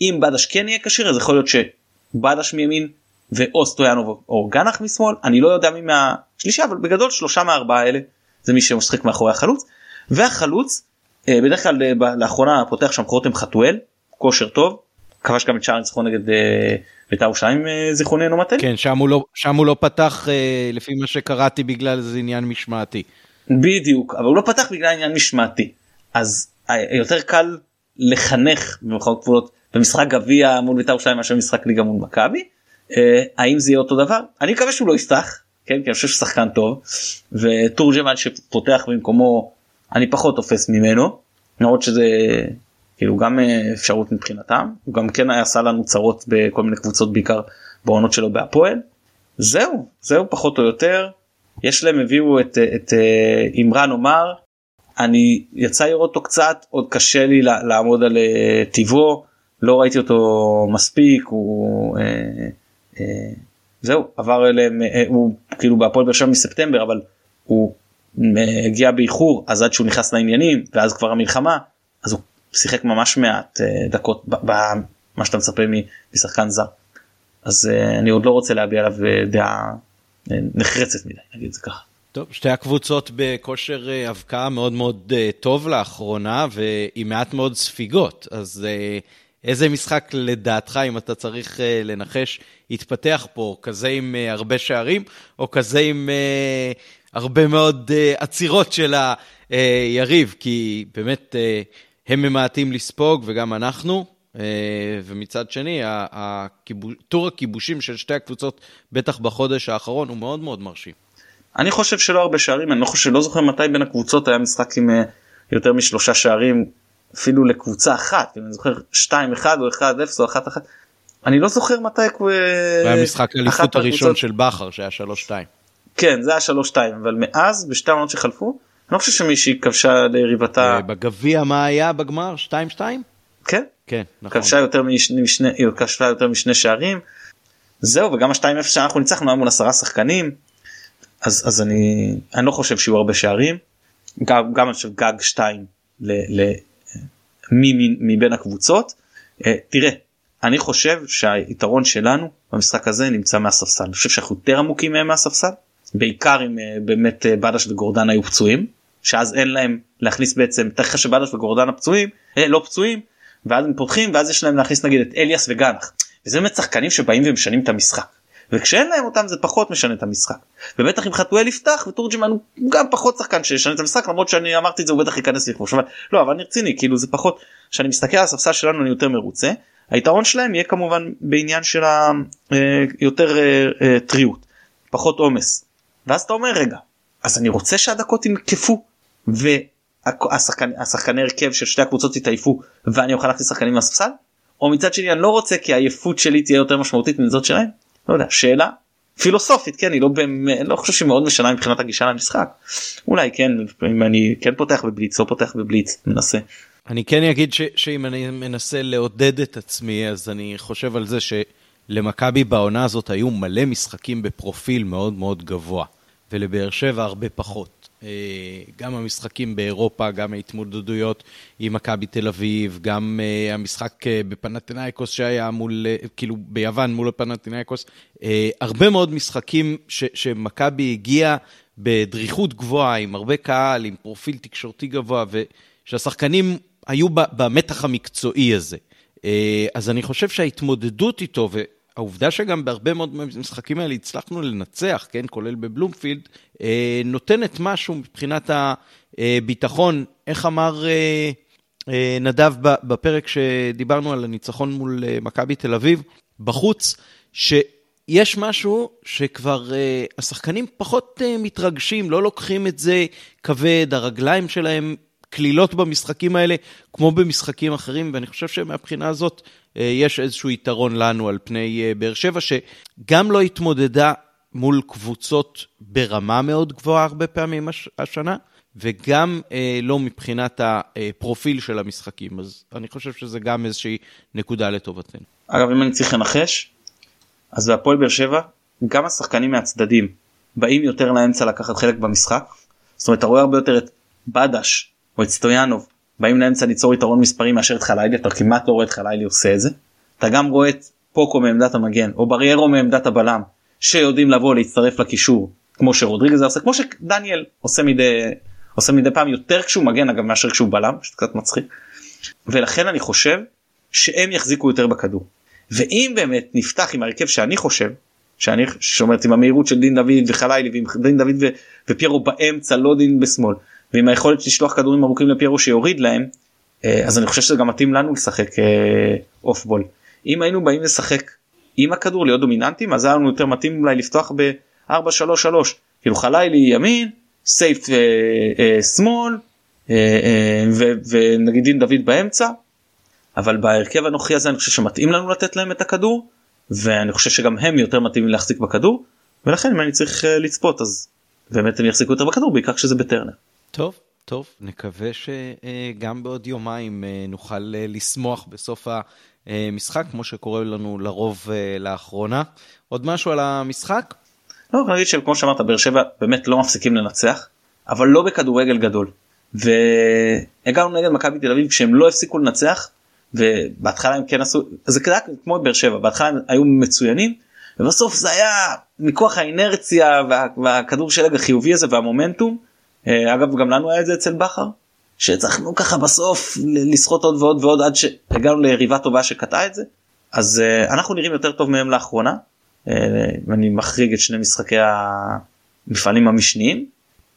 אם בדש כן יהיה כשיר אז יכול להיות שבדש מימין ואו סטויאנוב או גנח משמאל אני לא יודע מי מהשלישה אבל בגדול שלושה מהארבעה האלה זה מי שמשחק מאחורי החלוץ והחלוץ אה, בדרך כלל אה, לאחרונה פותח שם חותם חתואל כושר טוב כבש גם את שער הניצחון נגד אה, בית"ר ירושלים זיכרוני אינו מטעה. כן שם הוא לא שם הוא לא פתח לפי מה שקראתי בגלל איזה עניין משמעתי. בדיוק אבל הוא לא פתח בגלל עניין משמעתי אז יותר קל לחנך במחאות כפולות במשחק גביע מול בית"ר ירושלים מאשר משחק ליגה מול מכבי. האם זה יהיה אותו דבר אני מקווה שהוא לא יפתח כן כי אני חושב ששחקן טוב וטורג'מן שפותח במקומו אני פחות תופס ממנו למרות שזה כאילו גם אה, אפשרות מבחינתם. הוא גם כן עשה לנו צרות בכל מיני קבוצות בעיקר בעונות שלו בהפועל. זהו זהו פחות או יותר. יש להם הביאו את, את אימרן אה, עומר. אני יצא לראות אותו קצת עוד קשה לי לעמוד על אה, טיבו. לא ראיתי אותו מספיק הוא אה, אה, זהו עבר אליהם הוא כאילו בהפועל באר שבע מספטמבר אבל הוא הגיע באיחור אז עד שהוא נכנס לעניינים ואז כבר המלחמה אז הוא שיחק ממש מעט אה, דקות במה שאתה מצפה משחקן זר. אז אה, אני עוד לא רוצה להביע עליו אה, דעה נחרצת מדי נגיד את זה ככה. טוב, שתי הקבוצות בכושר אבקה מאוד מאוד טוב לאחרונה ועם מעט מאוד ספיגות, אז איזה משחק לדעתך, אם אתה צריך לנחש, יתפתח פה? כזה עם הרבה שערים, או כזה עם הרבה מאוד עצירות של היריב? כי באמת הם ממעטים לספוג וגם אנחנו, אה, ומצד שני, טור הכיבושים של שתי הקבוצות, בטח בחודש האחרון, הוא מאוד מאוד מרשים. אני חושב שלא הרבה שערים, אני לא חושב, לא זוכר מתי בין הקבוצות היה משחק עם אה, יותר משלושה שערים, אפילו לקבוצה אחת, אני זוכר 2-1 או 1-0 או 1-1, אני לא זוכר מתי... זה היה משחק האליפות הראשון של בכר שהיה 3-2. כן, זה היה 3-2, אבל מאז, בשתי העונות שחלפו, אני לא חושב שמישהי כבשה ליריבתה. בגביע מה היה בגמר? 2-2? כן. כן, נכון. כבשה יותר משני, כבשה יותר משני שערים. זהו וגם ה-2-0 שאנחנו ניצחנו היה מול עשרה שחקנים. אז, אז אני, אני לא חושב שיהיו הרבה שערים. גם, גם אני חושב גג 2 ל, ל, מ, מבין הקבוצות. אה, תראה, אני חושב שהיתרון שלנו במשחק הזה נמצא מהספסל. אני חושב שאנחנו יותר עמוקים מהם מהספסל. בעיקר אם אה, באמת אה, בדש וגורדן היו פצועים שאז אין להם להכניס בעצם תכף שבדש וגורדן הפצועים לא פצועים ואז הם פותחים ואז יש להם להכניס נגיד את אליאס וגנח וזה באמת שחקנים שבאים ומשנים את המשחק וכשאין להם אותם זה פחות משנה את המשחק. ובטח אם חתואל יפתח ותורג'מן הוא גם פחות שחקן שישנה את המשחק למרות שאני אמרתי את זה הוא בטח ייכנס לכבוש. אבל לא אבל אני רציני כאילו זה פחות כשאני מסתכל על הספסל שלנו אני יותר מרוצה. היתרון שלהם יהיה כמובן בעניין של היותר טריות פחות עומס. ואז אתה אומר רגע אז אני רוצה שהדקות ינקפו והשחקני הרכב של שתי הקבוצות יתעייפו ואני אוכל להכניס שחקנים מהספסל? או מצד שני אני לא רוצה כי העייפות שלי תהיה יותר משמעותית מזאת שלהם לא יודע שאלה פילוסופית כן אני לא באמת לא חושב שהיא מאוד משנה מבחינת הגישה למשחק אולי כן אם אני כן פותח בבליץ לא פותח בבליץ מנסה. אני כן אגיד ש, שאם אני מנסה לעודד את עצמי אז אני חושב על זה שלמכבי בעונה הזאת היו מלא משחקים בפרופיל מאוד מאוד גבוה. ולבאר שבע הרבה פחות. אה, גם המשחקים באירופה, גם ההתמודדויות עם מכבי תל אביב, גם אה, המשחק אה, בפנתנאיקוס שהיה מול, כאילו ביוון מול פנתנאיקוס, הרבה מאוד משחקים שמכבי הגיעה בדריכות גבוהה, עם הרבה קהל, עם פרופיל תקשורתי גבוה, ושהשחקנים היו במתח המקצועי הזה. אז אני חושב שההתמודדות איתו, העובדה שגם בהרבה מאוד מהמשחקים האלה הצלחנו לנצח, כן, כולל בבלומפילד, אה, נותנת משהו מבחינת הביטחון. איך אמר אה, אה, נדב בפרק שדיברנו על הניצחון מול מכבי תל אביב, בחוץ, שיש משהו שכבר השחקנים פחות מתרגשים, לא לוקחים את זה כבד, הרגליים שלהם קלילות במשחקים האלה, כמו במשחקים אחרים, ואני חושב שמבחינה הזאת יש איזשהו יתרון לנו על פני אה, באר שבע, שגם לא התמודדה מול קבוצות ברמה מאוד גבוהה הרבה פעמים השנה, וגם אה, לא מבחינת הפרופיל של המשחקים. אז אני חושב שזה גם איזושהי נקודה לטובתנו. אגב, אם אני צריך לנחש, אז בהפועל באר שבע, גם השחקנים מהצדדים באים יותר לאמצע לקחת חלק במשחק. זאת אומרת, אתה רואה הרבה יותר את בדש או את סטויאנוב באים לאמצע ליצור יתרון מספרי מאשר את חלילי אתה כמעט לא רואה את חלילי עושה את זה. אתה גם רואה את פוקו מעמדת המגן או בריירו מעמדת הבלם שיודעים לבוא להצטרף לקישור כמו שרודריגז עושה כמו שדניאל עושה מדי עושה מדי פעם יותר כשהוא מגן אגב מאשר כשהוא בלם שזה קצת מצחיק. ולכן אני חושב שהם יחזיקו יותר בכדור. ואם באמת נפתח עם הרכב שאני חושב שאני שומרת עם המהירות של דין דוד וחלילי ועם דין דוד ופיירו באמצע לא דין בשמאל ועם היכולת לשלוח כדורים ארוכים לפיירו שיוריד להם אה, אז אני חושב שזה גם מתאים לנו לשחק אוף בול. אם היינו באים לשחק עם הכדור להיות דומיננטים אז היה לנו יותר מתאים אולי לפתוח ב-4-3-3 כאילו חלילי ימין סייף אה, אה, שמאל ונגיד דין דוד באמצע אבל בהרכב הנוכחי הזה אני חושב שמתאים לנו לתת להם את הכדור ואני חושב שגם הם יותר מתאימים להחזיק בכדור ולכן אם אני צריך לצפות אז באמת הם יחזיקו יותר בכדור בעיקר כשזה בטרנר. טוב, טוב, נקווה שגם בעוד יומיים אה, נוכל אה, לשמוח בסוף המשחק, כמו שקורה לנו לרוב אה, לאחרונה. עוד משהו על המשחק? לא, אני אגיד שכמו שאמרת, באר שבע באמת לא מפסיקים לנצח, אבל לא בכדורגל גדול. והגענו נגד מכבי תל אביב כשהם לא הפסיקו לנצח, ובהתחלה הם כן עשו, זה קרה כמו באר שבע, בהתחלה הם היו מצוינים, ובסוף זה היה מכוח האינרציה וה, והכדור שלג החיובי הזה והמומנטום. אה, אגב גם לנו היה את זה אצל בכר שצריכנו ככה בסוף לסחוט עוד ועוד ועוד עד שהגענו ליריבה טובה שקטעה את זה. אז uh, אנחנו נראים יותר טוב מהם לאחרונה. ואני מחריג את שני משחקי המפעלים המשניים.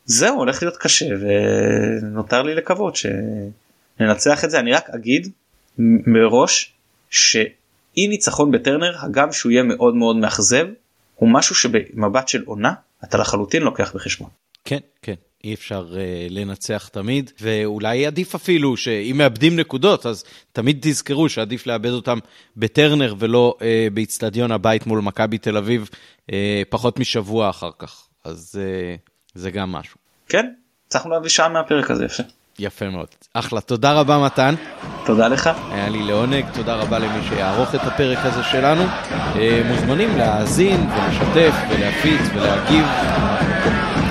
זהו הולך להיות קשה ונותר לי לקוות שננצח את זה. אני רק אגיד מראש שאי ניצחון בטרנר הגם שהוא יהיה מאוד מאוד מאכזב הוא משהו שבמבט של עונה אתה לחלוטין לוקח בחשבון. כן כן אי אפשר uh, לנצח תמיד, ואולי עדיף אפילו שאם מאבדים נקודות, אז תמיד תזכרו שעדיף לאבד אותם בטרנר ולא uh, באיצטדיון הבית מול מכבי תל אביב uh, פחות משבוע אחר כך. אז uh, זה גם משהו. כן, הצלחנו להביא שעה מהפרק הזה, יפה. יפה מאוד. אחלה, תודה רבה מתן. תודה לך. היה לי לעונג, תודה רבה למי שיערוך את הפרק הזה שלנו. מוזמנים להאזין ולשתף ולהפיץ ולהגיב.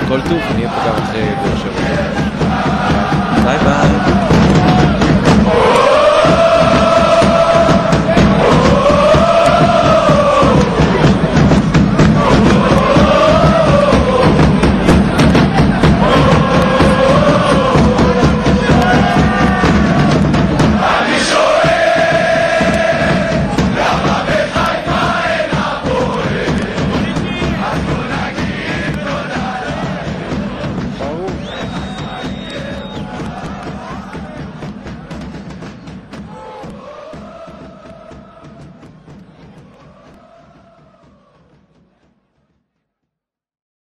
כל טוב, נהיה פה גם אחרי באר שבע. ביי ביי.